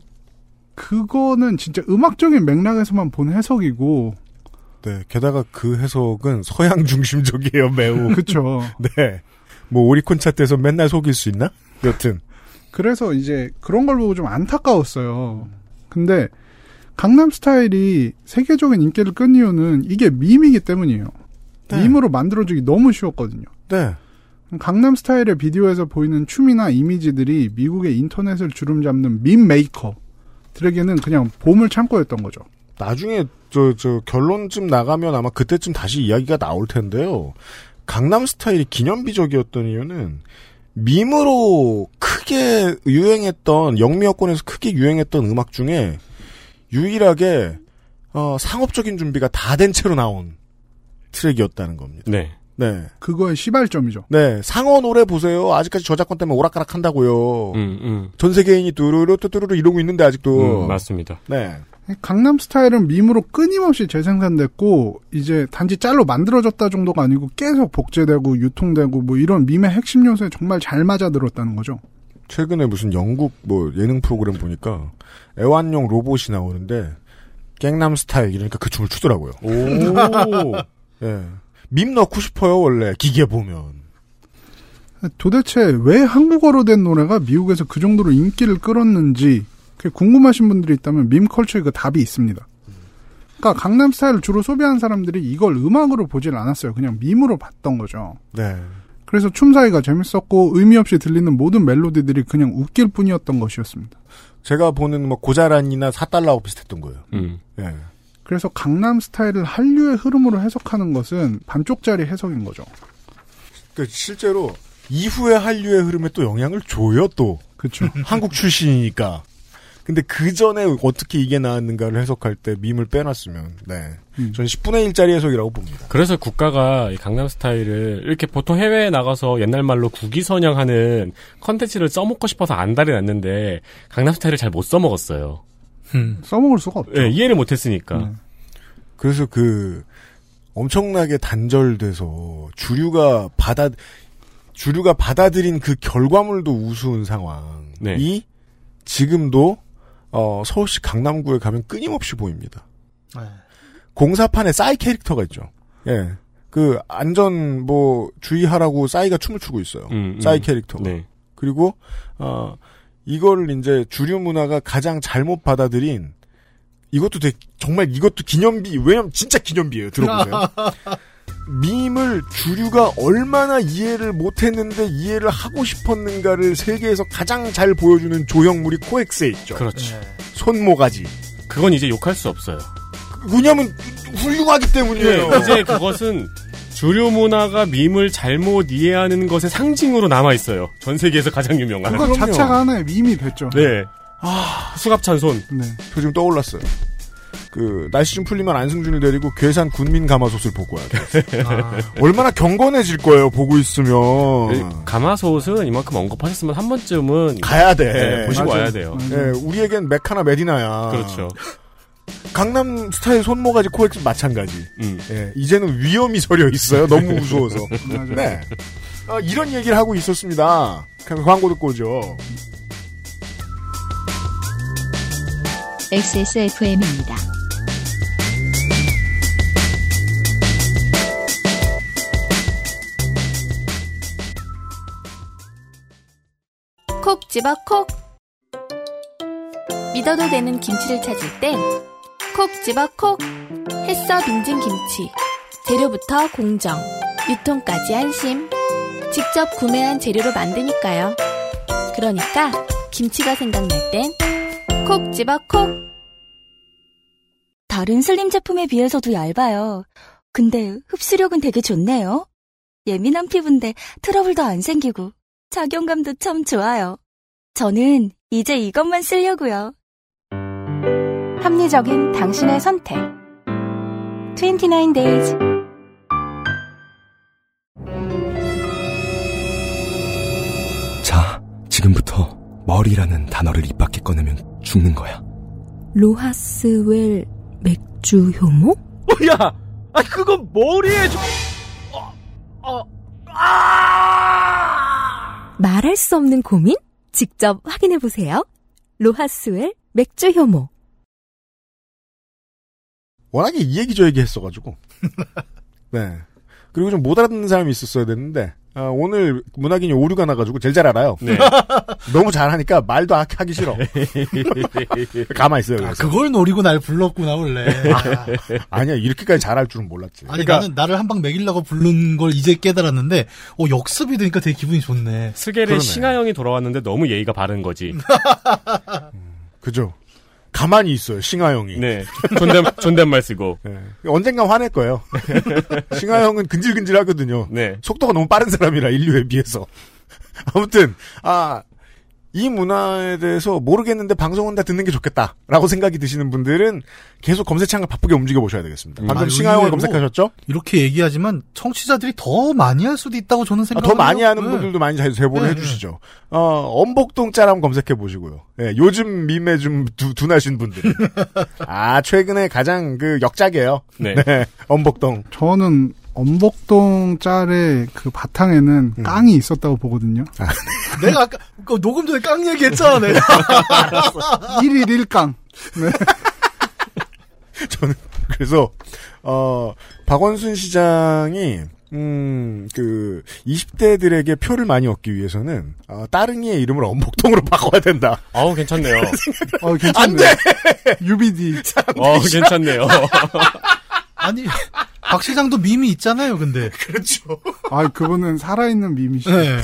그거는 진짜 음악적인 맥락에서만 본 해석이고 네. 게다가 그 해석은 서양 중심적이에요, 매우. 그쵸. 네. 뭐 오리콘 차트에서 맨날 속일 수 있나? 여튼. 그래서 이제 그런 걸 보고 좀 안타까웠어요. 근데 강남 스타일이 세계적인 인기를 끈 이유는 이게 밈이기 때문이에요. 네. 밈으로 만들어주기 너무 쉬웠거든요. 네. 강남 스타일의 비디오에서 보이는 춤이나 이미지들이 미국의 인터넷을 주름 잡는 밈 메이커들에게는 그냥 보물 창고였던 거죠. 나중에 저, 저 결론쯤 나가면 아마 그때쯤 다시 이야기가 나올 텐데요. 강남 스타일이 기념비적이었던 이유는 밈으로 크게 유행했던 영미 여권에서 크게 유행했던 음악 중에 유일하게 어, 상업적인 준비가 다 된 채로 나온 트랙이었다는 겁니다. 네. 네. 그거의 시발점이죠. 네. 상어 노래 보세요. 아직까지 저작권 때문에 오락가락 한다고요. 음, 음. 전 세계인이 뚜루루 뚜루루 이러고 있는데 아직도. 음, 맞습니다. 네. 강남 스타일은 밈으로 끊임없이 재생산됐고 이제 단지 짤로 만들어졌다 정도가 아니고 계속 복제되고 유통되고 뭐 이런 밈의 핵심 요소에 정말 잘 맞아들었다는 거죠. 최근에 무슨 영국 뭐 예능 프로그램 보니까 애완용 로봇이 나오는데 갱남 스타일 이러니까 그 춤을 추더라고요. 오. 예. 밈 넣고 싶어요 원래 기계 보면. 도대체 왜 한국어로 된 노래가 미국에서 그 정도로 인기를 끌었는지 궁금하신 분들이 있다면 밈 컬처에 그 답이 있습니다. 그러니까 강남 스타일을 주로 소비한 사람들이 이걸 음악으로 보질 않았어요. 그냥 밈으로 봤던 거죠. 네. 그래서 춤사위가 재밌었고 의미 없이 들리는 모든 멜로디들이 그냥 웃길 뿐이었던 것이었습니다. 제가 보는 뭐 고자란이나 사달라고 비슷했던 거예요. 음. 예. 그래서 강남 스타일을 한류의 흐름으로 해석하는 것은 반쪽짜리 해석인 거죠. 그 실제로 이후의 한류의 흐름에 또 영향을 줘요 또. 그렇죠. 한국 출신이니까. 근데 그 전에 어떻게 이게 나왔는가를 해석할 때 밈을 빼놨으면, 네. 음. 전 10분의 1짜리 해석이라고 봅니다. 그래서 국가가 이 강남 스타일을 이렇게 보통 해외에 나가서 옛날 말로 국위 선양하는 컨텐츠를 써먹고 싶어서 안달이 났는데 강남 스타일을 잘 못 써먹었어요. 음. 써먹을 수가 없죠. 예, 이해를 못했으니까. 네. 그래서 그 엄청나게 단절돼서 주류가 받아 주류가 받아들인 그 결과물도 우스운 상황이 네. 지금도 어, 서울시 강남구에 가면 끊임없이 보입니다. 네. 공사판에 싸이 캐릭터가 있죠. 예. 그 안전 뭐 주의하라고 싸이가 춤을 추고 있어요. 음, 음. 싸이 캐릭터. 네. 그리고 어 이거를 이제 주류 문화가 가장 잘못 받아들인 이것도 되게 정말 이것도 기념비 왜냐면 진짜 기념비예요. 들어보세요. 밈을 주류가 얼마나 이해를 못했는데 이해를 하고 싶었는가를 세계에서 가장 잘 보여주는 조형물이 코엑스에 있죠. 그렇지. 네. 손모가지. 그건 이제 욕할 수 없어요. 왜냐면 훌륭하기 때문이에요. 예, 이제 그것은 주류 문화가 밈을 잘못 이해하는 것의 상징으로 남아 있어요. 전 세계에서 가장 유명한. 그럼요. 자체가 하나의 밈이 됐죠. 네. 아, 수갑찬 손. 네. 저 지금 떠올랐어요. 그 날씨 좀 풀리면 안승준을 데리고 괴산 군민 가마솥을 보고 와야 돼. 아, 얼마나 경건해질 거예요. 보고 있으면 가마솥은 이만큼 언급하셨으면 한 번쯤은 가야 돼. 네, 보시고 맞아요. 와야 돼요. 예, 우리에겐 메카나 메디나야. 그렇죠. 강남 스타일 손모가지 코엑스 마찬가지. 음. 예, 이제는 위험이 서려 있어요. 너무 무서워서. 네. 어, 이런 얘기를 하고 있었습니다. 광고 듣고 오죠. XSFM입니다. 집어 콕 믿어도 되는 김치를 찾을 땐 콕 집어 콕 햇서 빙진 김치 재료부터 공정 유통까지 안심 직접 구매한 재료로 만드니까요 그러니까 김치가 생각날 땐 콕 집어 콕 다른 슬림 제품에 비해서도 얇아요. 근데 흡수력은 되게 좋네요. 예민한 피부인데 트러블도 안 생기고 작용감도 참 좋아요. 저는 이제 이것만 쓰려고요. 합리적인 당신의 선택 29 days 자, 지금부터 머리라는 단어를 입 밖에 꺼내면 죽는 거야. 로하스웰 맥주 효모? 야! 아, 그건 머리에 좀. 어, 어, 아! 말할 수 없는 고민? 직접 확인해 보세요. 로하스웰 맥주 효모. 워낙에 이 얘기 저 얘기 했어가지고. 네. 그리고 좀 못 알아듣는 사람이 있었어야 됐는데, 아, 오늘 문학인이 오류가 나가지고 제일 잘 알아요. 네. 너무 잘하니까 말도 하- 하기 싫어. 가만히 있어요. 아. 그걸 노리고 날 불렀구나 원래. 아, 아니야, 이렇게까지 잘할 줄은 몰랐지. 아니 그러니까 나는 나를 한 방 먹이려고 부른 걸 이제 깨달았는데, 어 역습이 되니까 되게 기분이 좋네. 스겔의. 싱하영이 돌아왔는데 너무 예의가 바른 거지. 그죠. 가만히 있어요, 싱하형이. 네. 존댓, 존댓말 쓰고. 네. 언젠가 화낼 거예요. 싱하형은 근질근질 하거든요. 네. 속도가 너무 빠른 사람이라 인류에 비해서. 아무튼 아. 이 문화에 대해서 모르겠는데 방송은 다 듣는 게 좋겠다라고 생각이 드시는 분들은 계속 검색창을 바쁘게 움직여 보셔야 되겠습니다. 방금 아, 의외로 검색하셨죠? 이렇게 얘기하지만 청취자들이 더 많이 할 수도 있다고 저는 아, 생각해요. 더 많이 하는 네. 분들도 많이 잘 제보를 네, 해주시죠. 어, 엄복동 짤 한번 검색해 보시고요. 예, 요즘 밈에 좀 두, 둔하신 분들. 아, 최근에 가장 그 역작이에요. 네. 엄복동. 저는 엄복동 짤의 그 바탕에는 음. 깡이 있었다고 보거든요. 내가 아까 그 녹음 전에 깡 얘기했잖아, 내가. 1일 1깡. 네. 저는 그래서 어 박원순 시장이 음, 그, 20대들에게 표를 많이 얻기 위해서는, 어, 따릉이의 이름을 엄복동으로 바꿔야 된다. 아우, 괜찮네요. 어, 괜찮네. 안 돼! UBD. 어, 괜찮네요. 아니, 박 시장도 밈이 있잖아요, 근데. 그렇죠. 아, 그분은 살아있는 밈이시죠. 네.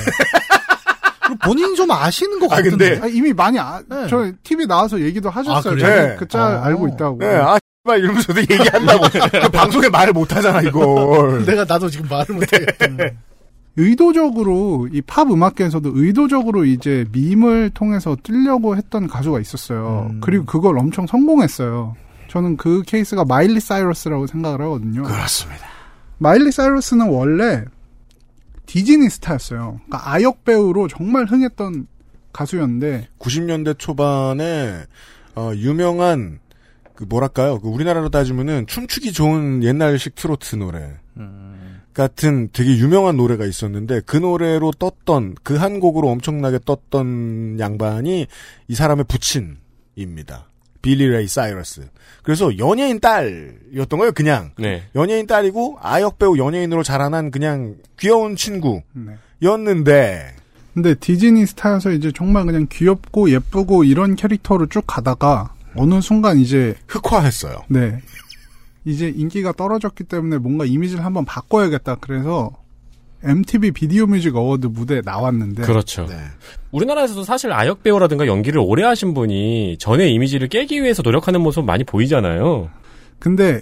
본인이 좀 아시는 것 아, 같은데. 근데- 아, 이미 많이, 아, 네. 저 TV 나와서 얘기도 하셨어요. 그래요? 저는 네. 그짤 아. 알고 있다고. 네, 아, 말 이러면서도 얘기한다고. 그 방송에 말을 못 하잖아, 이걸. 내가 나도 지금 말을 못하겠다. 의도적으로 이 팝 음악계에서도 의도적으로 이제 밈을 통해서 뜨려고 했던 가수가 있었어요. 음. 그리고 그걸 엄청 성공했어요. 저는 그 케이스가 마일리 사이러스라고 생각을 하거든요. 그렇습니다. 마일리 사이러스는 원래 디즈니 스타였어요. 그러니까 아역 배우로 정말 흥했던 가수였는데 90년대 초반에, 어, 유명한, 그, 뭐랄까요. 그 우리나라로 따지면은 춤추기 좋은 옛날식 트로트 노래. 같은 되게 유명한 노래가 있었는데 그 노래로 떴던 그 한 곡으로 엄청나게 떴던 양반이 이 사람의 부친입니다. 빌리 레이 사이러스. 그래서 연예인 딸이었던 거예요, 그냥. 네. 연예인 딸이고 아역 배우 연예인으로 자라난 그냥 귀여운 친구였는데 네. 근데 디즈니 스타여서 이제 정말 그냥 귀엽고 예쁘고 이런 캐릭터로 쭉 가다가 어느 순간 이제 흑화했어요. 네. 이제 인기가 떨어졌기 때문에 뭔가 이미지를 한번 바꿔야겠다. 그래서 MTV Video Music Award 무대에 나왔는데 그렇죠. 네. 우리나라에서도 사실 아역 배우라든가 연기를 오래 하신 분이 전의 이미지를 깨기 위해서 노력하는 모습 많이 보이잖아요. 근데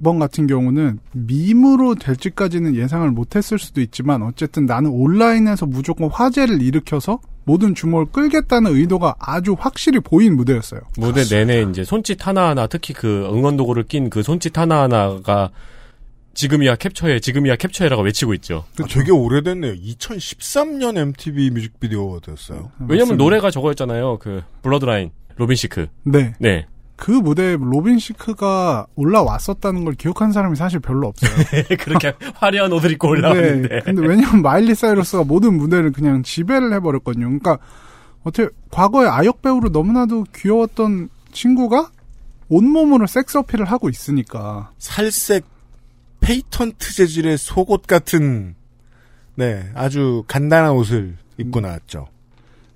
이번 같은 경우는 밈으로 될지까지는 예상을 못했을 수도 있지만 어쨌든 나는 온라인에서 무조건 화제를 일으켜서 모든 주목을 끌겠다는 의도가 아주 확실히 보인 무대였어요. 무대 내내 이제 손짓 하나하나 특히 그 응원 도구를 낀 그 손짓 하나하나가 지금이야 캡처해 지금이야 캡처해라고 외치고 있죠. 아, 되게 오래됐네요. 2013년 MTV 뮤직비디오 Award였어요. 왜냐면 노래가 저거였잖아요. 그 Blurred Lines 로빈 시크. 네. 네. 그 무대에 로빈 시크가 올라왔었다는 걸 기억한 사람이 사실 별로 없어요. 그렇게 화려한 옷을 입고 올라왔는데. 네. 근데 왜냐면 마일리 사이러스가 모든 무대를 그냥 지배를 해버렸거든요. 그러니까 어떻게 과거에 아역 배우로 너무나도 귀여웠던 친구가 온몸으로 섹스 어필을 하고 있으니까 살색 patent 재질의 속옷 같은 네 아주 간단한 옷을 입고 나왔죠.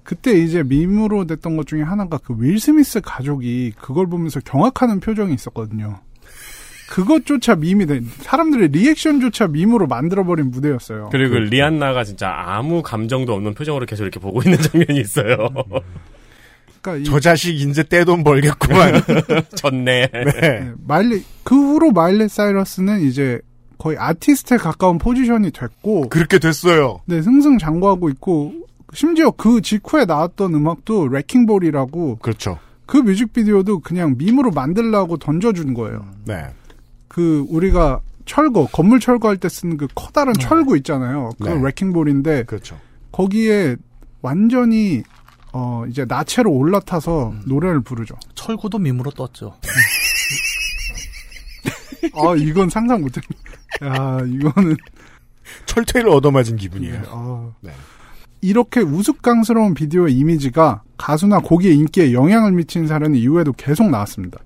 그때 이제 밈으로 됐던 것 중에 하나가 그 윌 스미스 가족이 그걸 보면서 경악하는 표정이 있었거든요. 그것조차 밈이 된 사람들의 리액션조차 밈으로 만들어버린 무대였어요. 그리고 리안나가 진짜 아무 감정도 없는 표정으로 계속 이렇게 보고 있는 장면이 있어요. 그러니까 이저 자식 이제 떼돈 벌겠구만. 졌네. 네. 네, 마일리 그 후로 마일리 사이러스는 이제 거의 아티스트에 가까운 포지션이 됐고 그렇게 됐어요. 네, 승승장구하고 있고 심지어 그 직후에 나왔던 음악도 Wrecking Ball이라고 그렇죠. 그 뮤직비디오도 그냥 밈으로 만들라고 던져준 거예요. 네. 그 우리가 철거 건물 철거할 때 쓰는 그 커다란 철구 있잖아요. 그 네. Wrecking Ball인데 그렇죠. 거기에 완전히 어 이제 나체로 올라타서 노래를 부르죠. 철구도 밈으로 떴죠. 아 이건 상상 못했. 야 이거는 철퇴를 얻어맞은 기분이에요. 아. 네. 이렇게 우스꽝스러운 비디오의 이미지가 가수나 곡의 인기에 영향을 미친 사례는 이후에도 계속 나왔습니다.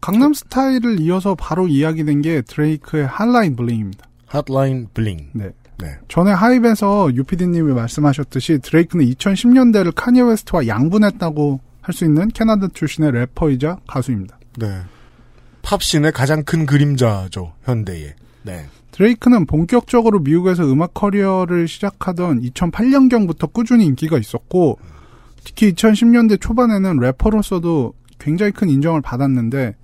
강남 스타일을 이어서 바로 이야기된 게 드레이크의 핫라인 블링입니다. 핫라인 블링. 네. 네. 전에 하이브에서 유피디님이 말씀하셨듯이 드레이크는 2010년대를 카니에 웨스트와 양분했다고 할 수 있는 캐나다 출신의 래퍼이자 가수입니다. 네. 팝신의 가장 큰 그림자죠, 현대에. 네. 드레이크는 본격적으로 미국에서 음악 커리어를 시작하던 2008년경부터 꾸준히 인기가 있었고 특히 2010년대 초반에는 래퍼로서도 굉장히 큰 인정을 받았는데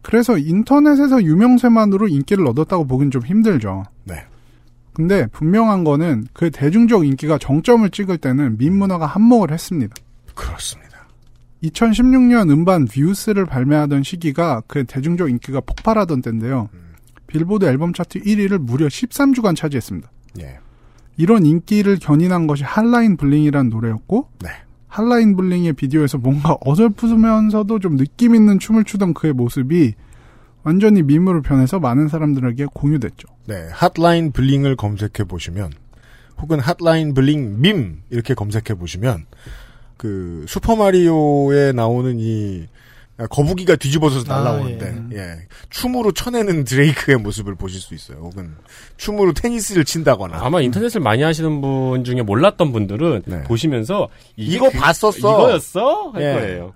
그래서 인터넷에서 유명세만으로 인기를 얻었다고 보긴 좀 힘들죠. 네. 근데 분명한 거는 그 대중적 인기가 정점을 찍을 때는 밈 문화가 한몫을 했습니다. 그렇습니다. 2016년 음반 Views를 발매하던 시기가 그 대중적 인기가 폭발하던 때인데요. 빌보드 앨범 차트 1위를 무려 13주간 차지했습니다. 예. 이런 인기를 견인한 것이 Hotline Bling이라는 노래였고 네. Hotline Bling의 비디오에서 뭔가 어설프면서도 좀 느낌 있는 춤을 추던 그의 모습이 완전히 밈으로 변해서 많은 사람들에게 공유됐죠. 네, Hotline Bling을 검색해 보시면 혹은 Hotline Bling 밈 이렇게 검색해 보시면 그 슈퍼 마리오에 나오는 이 거북이가 뒤집어져서 아, 날라오는데 예. 춤으로 쳐내는 드레이크의 모습을 보실 수 있어요. 혹은 춤으로 테니스를 친다거나 아마 인터넷을 많이 하시는 분 중에 몰랐던 분들은 보시면서 이게 이거 그- 봤었어. 이거였어 할 예. 거예요.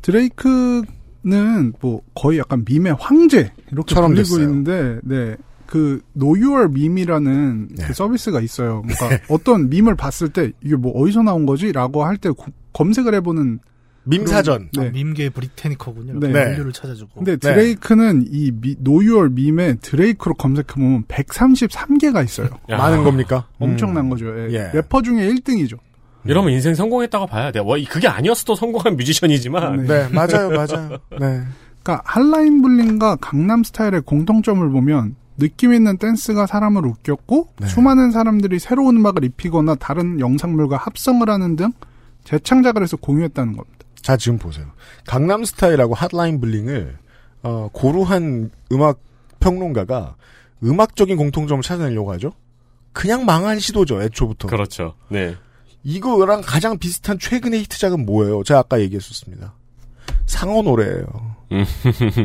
드레이크는 뭐 거의 약간 밈의 황제 이렇게 처럼 불리고 됐어요. 있는데 네. 그 Know Your Meme이라는 네. 그 서비스가 있어요. 그러니까 어떤 밈을 봤을 때 이게 뭐 어디서 나온 거지라고 할 때 검색을 해보는 밈 사전. 네. 아, 밈계 브리태니커군요. 네. 분류를 찾아주고. 근데 드레이크는 이 미- Know Your Meme에 드레이크로 검색해보면 133개가 있어요. 야. 많은 겁니까? 엄청난 음. 거죠. 예. 예. 래퍼 중에 1등이죠. 이러면 인생 성공했다고 봐야 돼. 와, 이- 그게 아니었어도 성공한 뮤지션이지만. 네, 맞아요, 맞아요. 네. 그러니까 한라인 블링과 강남 스타일의 공통점을 보면 느낌 있는 댄스가 사람을 웃겼고 네. 수많은 사람들이 새로운 음악을 입히거나 다른 영상물과 합성을 하는 등 재창작을 해서 공유했다는 겁니다. 자, 지금 보세요. 강남 스타일하고 핫라인 블링을 어, 고루한 음악 평론가가 음악적인 공통점을 찾아내려고 하죠. 그냥 망한 시도죠, 애초부터. 그렇죠. 네. 이거랑 가장 비슷한 최근의 히트작은 뭐예요? 제가 아까 얘기했었습니다. 상어 노래예요. 음.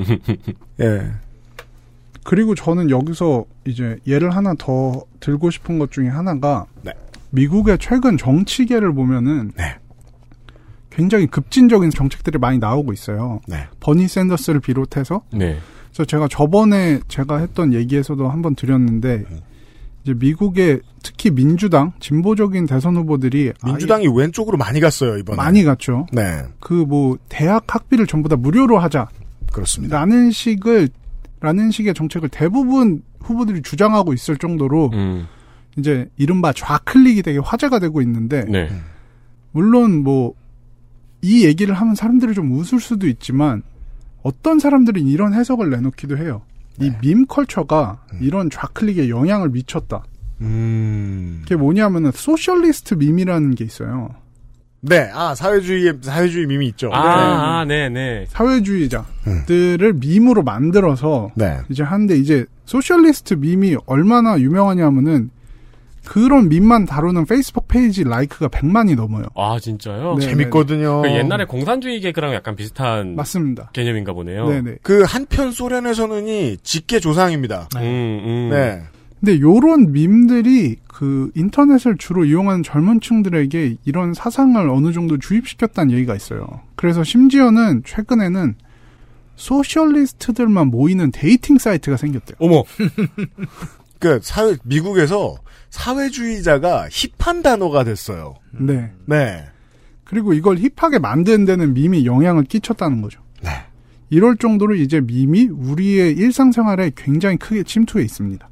예. 그리고 저는 여기서 이제 예를 하나 더 들고 싶은 것 중에 하나가 네. 미국의 최근 정치계를 보면은 네. 굉장히 급진적인 정책들이 많이 나오고 있어요. 네. 버니 샌더스를 비롯해서 네. 그래서 제가 저번에 제가 했던 얘기에서도 한번 드렸는데 이제 미국의 특히 민주당 진보적인 대선 후보들이 민주당이 왼쪽으로 많이 갔어요, 이번에. 많이 갔죠. 네. 그 뭐 대학 학비를 전부 다 무료로 하자. 그렇습니다. 라는 식을 라는 식의 정책을 대부분 후보들이 주장하고 있을 정도로 음. 이제 이른바 좌클릭이 되게 화제가 되고 있는데 네. 물론 뭐 이 얘기를 하면 사람들이 좀 웃을 수도 있지만 어떤 사람들은 이런 해석을 내놓기도 해요. 이 밈 culture가 이런 좌클릭에 영향을 미쳤다. 음. 그게 뭐냐면은 socialist meme이라는 게 있어요. 네. 아, 사회주의, 사회주의 밈이 있죠. 아, 아, 네, 네. 사회주의자들을 밈으로 만들어서 네. 이제 하는데 이제 socialist meme이 얼마나 유명하냐면은 그런 밈만 다루는 페이스북 페이지 like가 100만이 넘어요. 아, 진짜요? 네, 재밌거든요. 그 옛날에 공산주의 개그랑 약간 비슷한 맞습니다. 개념인가 보네요. 네네. 그 한편 소련에서는 이 직계 조상입니다. 음, 음. 네. 근데 요런 밈들이 그 인터넷을 주로 이용하는 젊은 층들에게 이런 사상을 어느 정도 주입시켰다는 얘기가 있어요. 그래서 심지어는 최근에는 socialist들만 모이는 dating 사이트가 생겼대요. 어머. 그 사회 미국에서 사회주의자가 힙한 단어가 됐어요. 네. 네. 그리고 이걸 힙하게 만드는 데는 밈이 영향을 끼쳤다는 거죠. 네. 이럴 정도로 이제 밈이 우리의 일상생활에 굉장히 크게 침투해 있습니다.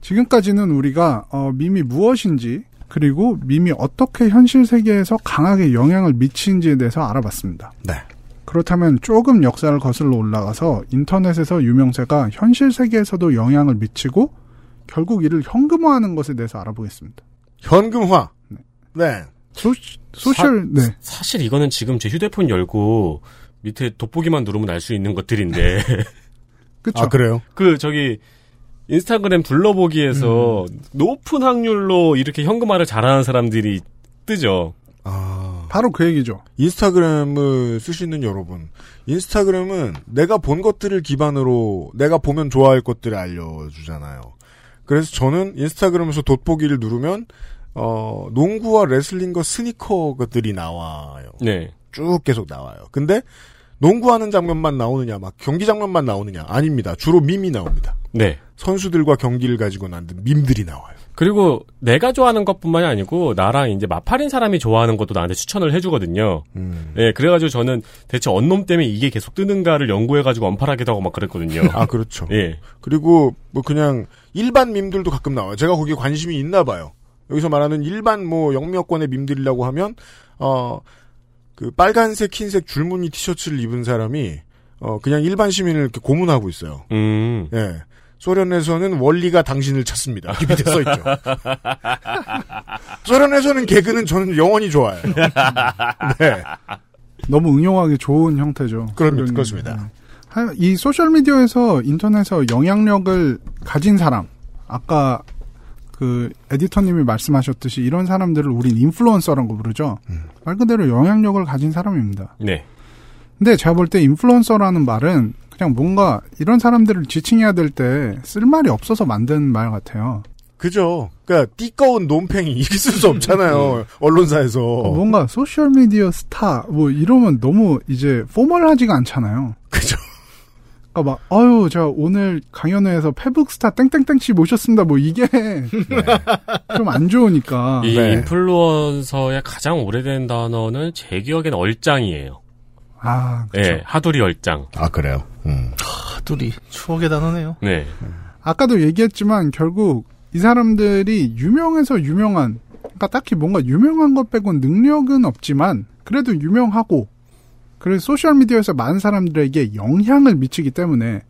지금까지는 우리가 어, 밈이 무엇인지 그리고 밈이 어떻게 현실 세계에서 강하게 영향을 미치는지에 대해서 알아봤습니다. 네. 그렇다면 조금 역사를 거슬러 올라가서 인터넷에서 유명세가 현실 세계에서도 영향을 미치고 결국 이를 현금화하는 것에 대해서 알아보겠습니다. 현금화. 네. 소, 소셜 네. 사실 이거는 지금 제 휴대폰 열고 밑에 돋보기만 누르면 알 수 있는 것들인데. 그쵸. 아, 그래요? 그 저기 인스타그램 둘러보기에서 높은 확률로 이렇게 현금화를 잘하는 사람들이 뜨죠. 아. 바로 그 얘기죠. 인스타그램을 쓰시는 여러분. 인스타그램은 내가 본 것들을 기반으로 내가 보면 좋아할 것들을 알려주잖아요. 그래서 저는 인스타그램에서 돋보기를 누르면 어, 농구와 레슬링과 스니커들이 나와요. 네. 쭉 계속 나와요. 근데 농구하는 장면만 나오느냐, 막 경기 장면만 나오느냐? 아닙니다. 주로 밈이 나옵니다. 네. 선수들과 경기를 가지고 만든 밈들이 나와요. 그리고 내가 좋아하는 것뿐만이 아니고 나랑 이제 마팔인 사람이 좋아하는 것도 나한테 추천을 해주거든요. 음. 예, 그래가지고 저는 대체 언놈 때문에 이게 계속 뜨는가를 연구해가지고 언팔하기도 하고 막 그랬거든요. 아 그렇죠. 예. 그리고 뭐 그냥 일반 밈들도 가끔 나와요. 제가 거기에 관심이 있나 봐요. 여기서 말하는 일반 뭐 영미여권의 밈들이라고 하면 어 그 빨간색 흰색 줄무늬 티셔츠를 입은 사람이 어 그냥 일반 시민을 이렇게 고문하고 있어요. 음. 예. 소련에서는 원리가 당신을 찾습니다. 이렇게 써 있죠. 소련에서는 개그는 저는 영원히 좋아요. 네. 너무 응용하기 좋은 형태죠. 그럼, 그렇습니다. 하- 이 소셜미디어에서 인터넷에서 영향력을 가진 사람, 아까 그 에디터님이 말씀하셨듯이 이런 사람들을 우린 인플루언서라고 부르죠. 말 그대로 영향력을 가진 사람입니다. 네. 근데 제가 볼 때 인플루언서라는 말은 그냥 뭔가 이런 사람들을 지칭해야 될 때 쓸 말이 없어서 만든 말 같아요. 그죠. 그러니까 띠꺼운 놈팽이 이렇게 쓸수 없잖아요. 언론사에서. 뭔가 소셜 미디어 스타 뭐 이러면 너무 이제 formal하지가 않잖아요. 그죠. 그러니까 막 아유 제가 오늘 강연회에서 페북 스타 땡땡땡 씨 모셨습니다. 뭐 이게 좀안 좋으니까. 이 네. 인플루언서의 가장 오래된 단어는 제 기억엔 얼짱이에요. 아 그렇죠. 예, 하두리 얼짱. 아 그래요. 음. 하두리 추억의 단어네요. 네. 아까도 얘기했지만 결국 이 사람들이 유명해서 유명한 그러니까 딱히 뭔가 유명한 것 빼곤 능력은 없지만 그래도 유명하고 그래서 소셜 미디어에서 많은 사람들에게 영향을 미치기 때문에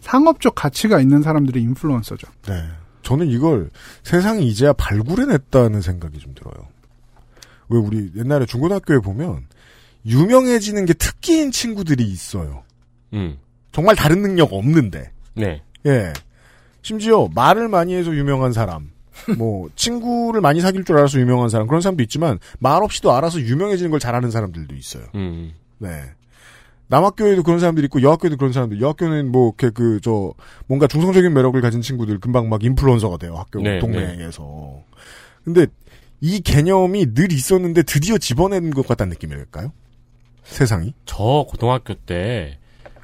상업적 가치가 있는 사람들이 인플루언서죠. 네. 저는 이걸 세상이 이제야 발굴해냈다는 생각이 좀 들어요. 왜 우리 옛날에 중고등학교에 보면 유명해지는 게 특기인 친구들이 있어요. 음. 정말 다른 능력 없는데. 네. 예. 심지어 말을 많이 해서 유명한 사람, 뭐 친구를 많이 사귈 줄 알아서 유명한 사람 그런 사람도 있지만 말 없이도 알아서 유명해지는 걸 잘하는 사람들도 있어요. 음. 네. 남학교에도 그런 사람들이 있고 여학교에도 그런 사람들. 여학교는 뭐 이렇게 그 저 뭔가 중성적인 매력을 가진 친구들 금방 막 인플루언서가 돼요 학교 네, 동네에서. 근데 이 개념이 늘 있었는데 드디어 집어낸 것 같다는 느낌일까요? 세상이? 저 고등학교 때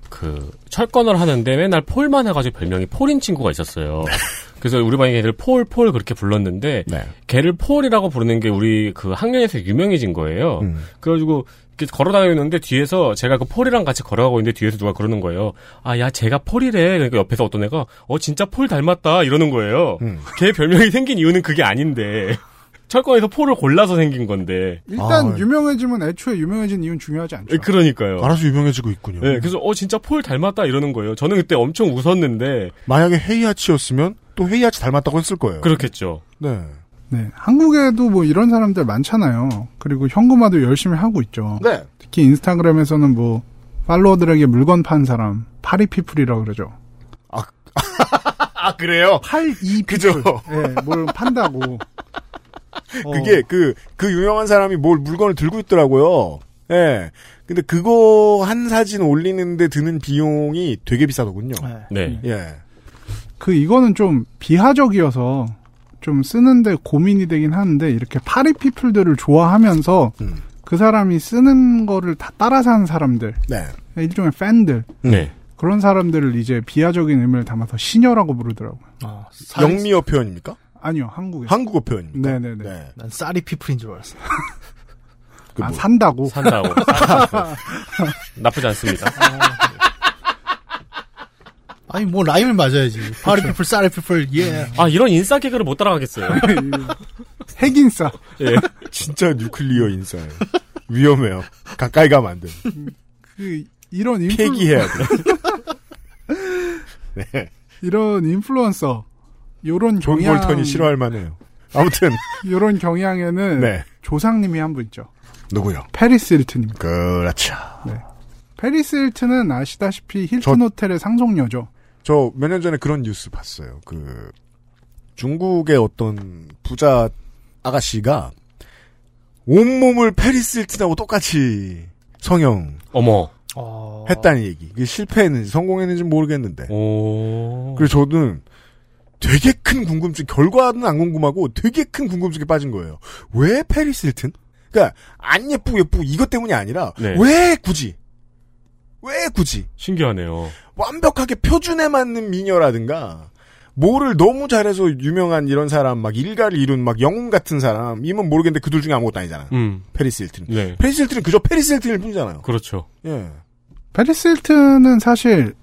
그 철권을 하는데 맨날 폴만 해가지고 별명이 폴인 친구가 있었어요. 그래서 우리 반에 걔를 폴, 폴 그렇게 불렀는데 네. 걔를 폴이라고 부르는 게 우리 그 학년에서 유명해진 거예요. 음. 그래가지고 이렇게 걸어다니는데 뒤에서 제가 그 폴이랑 같이 걸어가고 있는데 뒤에서 누가 그러는 거예요. 아, 야, 제가 폴이래. 그러니까 옆에서 어떤 애가 어 진짜 폴 닮았다 이러는 거예요. 음. 걔 별명이 생긴 이유는 그게 아닌데 철권에서 폴을 골라서 생긴 건데. 일단 아. 유명해지면 애초에 유명해진 이유는 중요하지 않죠. 예, 그러니까요. 알아서 유명해지고 있군요. 네, 그래서 어 진짜 폴 닮았다 이러는 거예요. 저는 그때 엄청 웃었는데 만약에 헤이아치였으면 또 헤이아치 닮았다고 했을 거예요. 그렇겠죠. 네. 네. 한국에도 뭐 이런 사람들 많잖아요. 그리고 현금화도 열심히 하고 있죠. 네. 특히 인스타그램에서는 뭐 팔로워들에게 물건 판 사람 파리피플이라고 그러죠. 아 그래요? 팔이 그죠. 예, 뭘 판다고. 어, 그게 그, 그 유명한 사람이 뭘 물건을 들고 있더라고요. 예. 근데 그거 한 사진 올리는데 드는 비용이 되게 비싸더군요. 네. 예. 그 이거는 좀 비하적이어서 좀 쓰는데 고민이 되긴 하는데 이렇게 파리 피플들을 좋아하면서 음. 그 사람이 쓰는 거를 다 따라 사는 사람들 네. 일종의 팬들 네. 그런 사람들을 이제 비하적인 의미를 담아서 시녀라고 부르더라고요. 아, 영미어 표현입니까? 아니요, 한국에. 한국어 표현입니까? 네네네. 네. 난 쌀이 피플인 줄 알았어. 그 아, 뭐- 산다고. 산다고. 나쁘지 않습니다. 아니 뭐 라임을 맞아야지. party people, 쌀이 people, 예. 아 이런 인싸 개그를 못 따라가겠어요. 핵인싸. 예. 진짜 nuclear 인싸예요. 위험해요. 가까이 가면 안 돼. 그 이런 인플루, 폐기해야 돼. 네. 이런 인플루언서 요런 존 경향 볼턴이 싫어할 만해요. 아무튼 요런 경향에는 네. 조상님이 한 분 있죠. 누구요? 패리스 힐튼님. 그렇죠. 페리스 힐튼은 아시다시피 힐튼 저- 호텔의 상속녀죠. 저 몇 년 전에 그런 뉴스 봤어요. 그 중국의 어떤 부자 아가씨가 온몸을 페리스 힐튼하고 똑같이 성형 어머. 어... 했다는 얘기. 그게 실패했는지 성공했는지 모르겠는데. 오. 그래서 저는 되게 큰 궁금증, 결과는 안 궁금하고 되게 큰 궁금증에 빠진 거예요. 왜 페리스 힐튼? 그러니까 안 예쁘고 예쁘고 이것 때문이 아니라 네. 왜 굳이? 왜 굳이? 신기하네요. 완벽하게 표준에 맞는 미녀라든가 뭐를 너무 잘해서 유명한 이런 사람, 막 일가를 이룬 막 영웅 같은 사람이면 모르겠는데 그 둘 중에 아무것도 아니잖아요. 음. 페리스 힐튼. 네. 페리스 힐튼은 그저 페리스 힐튼일 뿐이잖아요. 그렇죠. 예. 페리스 힐튼은 사실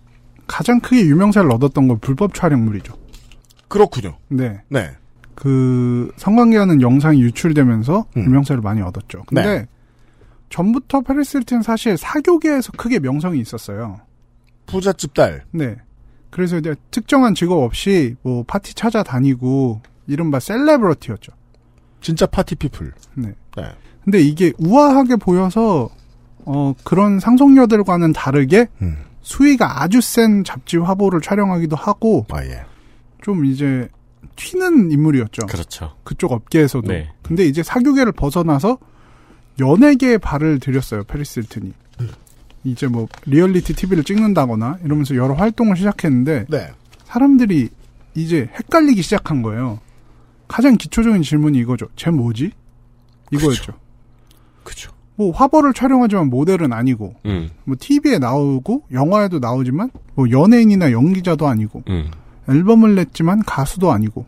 가장 크게 유명세를 얻었던 건 불법 촬영물이죠. 그렇군요. 네. 네. 그 성관계하는 영상이 유출되면서 음. 유명세를 많이 얻었죠. 근데 네. 전부터 페리스 힐튼 사실 사교계에서 크게 명성이 있었어요. 부잣집 딸. 네. 그래서 이제 특정한 직업 없이 뭐 파티 찾아다니고 이른바 celebrity였죠. 진짜 party people. 네. 네. 근데 이게 우아하게 보여서 어 그런 상속녀들과는 다르게 음. 수위가 아주 센 잡지 화보를 촬영하기도 하고 아, 예. 좀 이제 튀는 인물이었죠. 그렇죠. 그쪽 업계에서도. 네. 근데 이제 사교계를 벗어나서 연예계에 발을 들였어요. 페리스 힐튼이. 음. 이제 뭐 리얼리티 TV를 찍는다거나 이러면서 여러 활동을 시작했는데 네. 사람들이 이제 헷갈리기 시작한 거예요. 가장 기초적인 질문이 이거죠. 쟤 뭐지? 이거였죠. 그죠. 뭐 화보를 촬영하지만 모델은 아니고 음. 뭐 TV에 나오고 영화에도 나오지만 뭐 연예인이나 연기자도 아니고 음. 앨범을 냈지만 가수도 아니고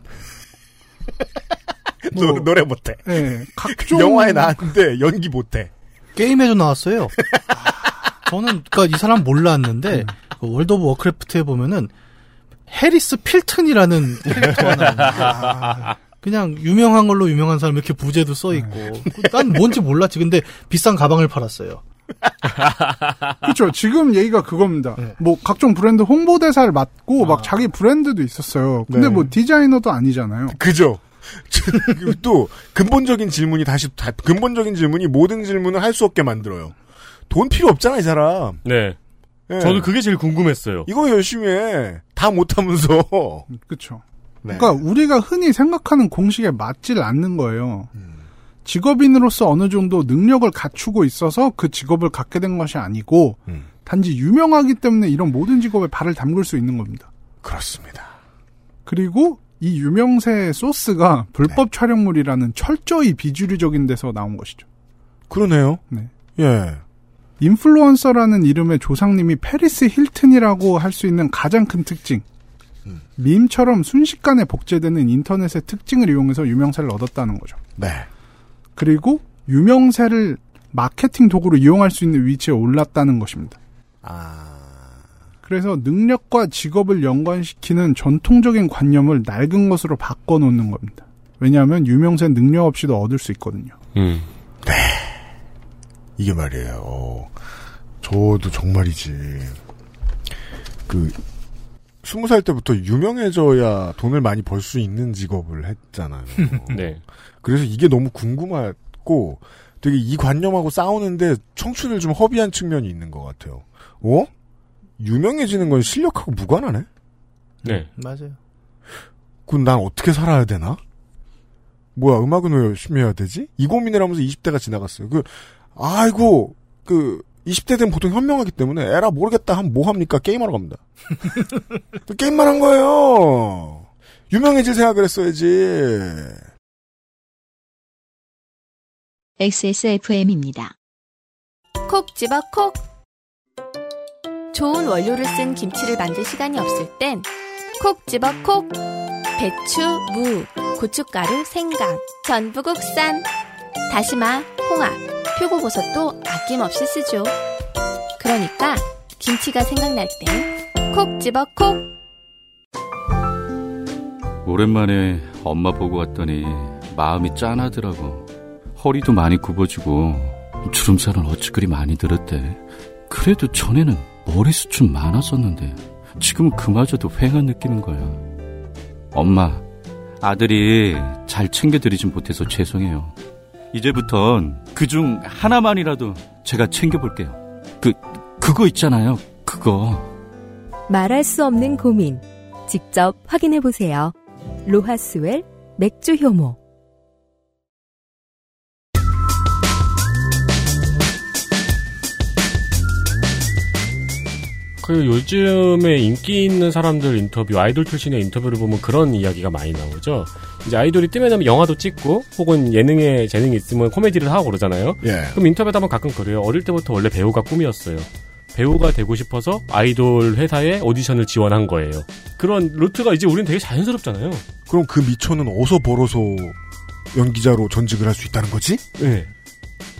노, 노래 못해. 예, 각종 영화에 나왔는데 연기 못해. 게임에도 나왔어요. 저는 그니까 이 사람 몰랐는데 그 월드 오브 워크래프트에 보면은 해리스 필튼이라는 캐릭터가 나옵니다. 그냥 유명한 걸로 유명한 사람 이렇게 부제도 써 있고 난 뭔지 몰랐지. 근데 비싼 가방을 팔았어요. 그렇죠. 지금 얘기가 그겁니다. 네. 뭐 각종 브랜드 홍보 대사를 맡고 막 자기 브랜드도 있었어요. 근데 네. 뭐 디자이너도 아니잖아요. 그죠. 그리고 또 근본적인 질문이 다시 다- 근본적인 질문이 모든 질문을 할 수 없게 만들어요. 돈 필요 없잖아 이 사람. 네. 예. 저도 그게 제일 궁금했어요. 이거 열심히 해. 다 못하면서. 그렇죠. 네. 그러니까 우리가 흔히 생각하는 공식에 맞질 않는 거예요. 음. 직업인으로서 어느 정도 능력을 갖추고 있어서 그 직업을 갖게 된 것이 아니고 음. 단지 유명하기 때문에 이런 모든 직업에 발을 담글 수 있는 겁니다. 그렇습니다. 그리고 이 유명세의 소스가 불법 네. 촬영물이라는 철저히 비주류적인 데서 나온 것이죠. 그러네요. 네. 예. 인플루언서라는 이름의 조상님이 페리스 힐튼이라고 할 수 있는 가장 큰 특징. 음. 밈처럼 순식간에 복제되는 인터넷의 특징을 이용해서 유명세를 얻었다는 거죠. 네. 그리고 유명세를 마케팅 도구로 이용할 수 있는 위치에 올랐다는 것입니다. 아. 그래서 능력과 직업을 연관시키는 전통적인 관념을 낡은 것으로 바꿔놓는 겁니다. 왜냐하면 유명세 능력 없이도 얻을 수 있거든요. 음. 이게 말이에요. 어, 저도 정말이지. 그, 스무 살 때부터 유명해져야 돈을 많이 벌 수 있는 직업을 했잖아요. 네. 그래서 이게 너무 궁금하고 되게 이 관념하고 싸우는데 청춘을 좀 허비한 측면이 있는 것 같아요. 어? 유명해지는 건 실력하고 무관하네? 네. 맞아요. 그럼 난 어떻게 살아야 되나? 뭐야, 음악은 왜 열심히 해야 되지? 이 고민을 하면서 20대가 지나갔어요. 그, 아이고, 그, 20대들은 보통 현명하기 때문에 에라 모르겠다 하면 뭐 합니까? 게임하러 갑니다. 또 게임만 한 거예요. 유명해질 생각을 했어야지. XSFM입니다. 콕 집어 콕. 좋은 원료를 쓴 김치를 만들 시간이 없을 땐 콕 집어 콕. 배추, 무, 고춧가루, 생강, 전부 국산. 다시마, 홍합, 표고버섯도 아낌없이 쓰죠. 그러니까 김치가 생각날 땐 콕 집어 콕. 오랜만에 엄마 보고 왔더니 마음이 짠하더라고. 허리도 많이 굽어지고 주름살은 어찌 그리 많이 들었대. 그래도 전에는 머리숱은 많았었는데 지금은 그마저도 휑한 느끼는 거야. 엄마, 아들이 잘 챙겨드리진 못해서 죄송해요. 이제부턴 그중 하나만이라도 제가 챙겨볼게요. 그, 그거 있잖아요. 그거. 말할 수 없는 고민. 직접 확인해 보세요. 로하스웰 맥주 효모. 그 요즘에 인기 있는 사람들 인터뷰, 아이돌 출신의 인터뷰를 보면 그런 이야기가 많이 나오죠. 이제 아이돌이 뜨면 영화도 찍고, 혹은 예능에 재능이 있으면 코미디를 하고 그러잖아요. 예. 그럼 인터뷰하다 보면 가끔 그래요. 어릴 때부터 원래 배우가 꿈이었어요. 배우가 되고 싶어서 아이돌 회사에 오디션을 지원한 거예요. 그런 루트가 이제 우리는 되게 자연스럽잖아요. 그럼 그 미초는 어서 벌어서 연기자로 전직을 할 수 있다는 거지? 네.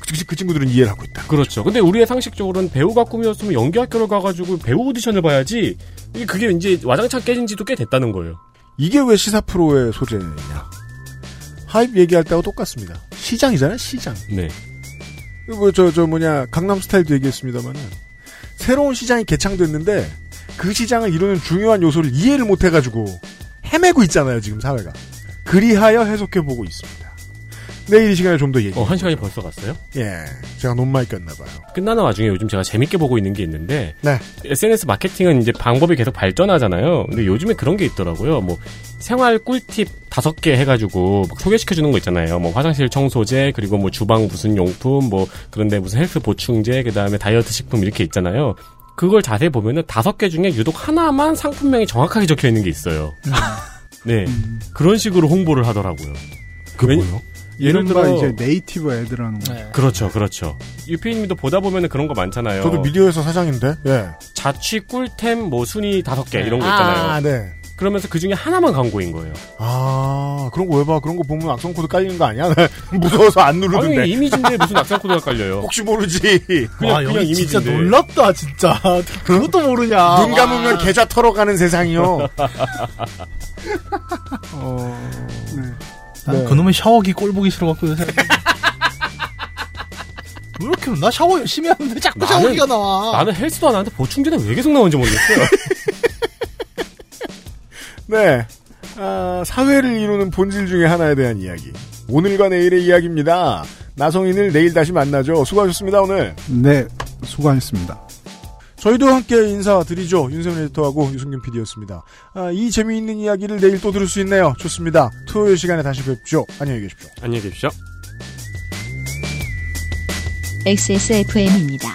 그, 그 친구들은 이해를 하고 있다. 그렇죠. 근데 우리의 상식적으로는 배우가 꿈이었으면 연기학교를 가가지고 배우 오디션을 봐야지. 이게 그게 이제 와장창 깨진 지도 꽤 됐다는 거예요. 이게 왜 시사 프로의 소재냐? 하입 얘기할 때하고 똑같습니다. 시장이잖아요, 시장. 네. 뭐, 저, 저 뭐냐, 강남 스타일도 얘기했습니다만은, 새로운 시장이 개창됐는데, 그 시장을 이루는 중요한 요소를 이해를 못해가지고, 헤매고 있잖아요, 지금 사회가. 그리하여 해석해보고 있습니다. 내일 이 시간에 좀 더 얘기. 어, 한 시간이 벌써 갔어요? 예. 제가 너무 많이 꼈나봐요. 끝나는 와중에 요즘 제가 재밌게 보고 있는 게 있는데 네. SNS 마케팅은 이제 방법이 계속 발전하잖아요. 근데 요즘에 그런 게 있더라고요. 뭐 생활 꿀팁 다섯 개 해가지고 막 소개시켜 주는 거 있잖아요. 뭐 화장실 청소제 그리고 뭐 주방 무슨 용품 뭐 그런데 무슨 헬스 보충제 그 다음에 다이어트 식품 이렇게 있잖아요. 그걸 자세히 보면은 다섯 개 중에 유독 하나만 상품명이 정확하게 적혀 있는 게 있어요. 네. 그런 식으로 홍보를 하더라고요. 그 왜- 뭐요? 예를 들어 이제 native ad라는 거. 그렇죠, 그렇죠. 유피님도 보다 보면은 그런 거 많잖아요. 저도 미디어에서 사장인데, 예. 자취 꿀템 뭐 순위 다섯 개 이런 거 있잖아요. 아, 네. 그러면서 그 중에 하나만 광고인 거예요. 아, 그런 거 왜 봐? 그런 거 보면 악성 코드 깔리는 거 아니야? 무서워서 안 누르던데. 아니 이미지인데 무슨 악성 코드가 깔려요? 혹시 모르지. 그냥 아, 그냥 여기 진짜 이미지인데. 놀랍다, 진짜. 그것도 모르냐. 눈 감으면 계좌 털어가는 세상이요. 어, 네. 난 네. 그놈의 샤워기 꼴 보기 싫어갖고 요새. 왜 이렇게 나 샤워 열심히 하는데 자꾸 나는- 샤워기가 나와. 나는 헬스도 안 하는데 보충제는 왜 계속 나오는지 모르겠어요. 네. 아, 사회를 이루는 본질 중에 하나에 대한 이야기. 오늘과 내일의 이야기입니다. 나성인을 내일 다시 만나죠. 수고하셨습니다, 오늘. 네, 수고하셨습니다. 저희도 함께 인사드리죠. 윤세민 에디터하고 유승균 PD였습니다. 아, 이 재미있는 이야기를 내일 또 들을 수 있네요. 좋습니다. 토요일 시간에 다시 뵙죠. 안녕히 계십시오. 안녕히 계십시오. XSFM입니다.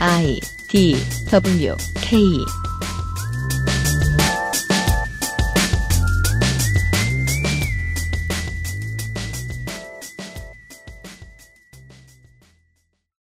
I D W K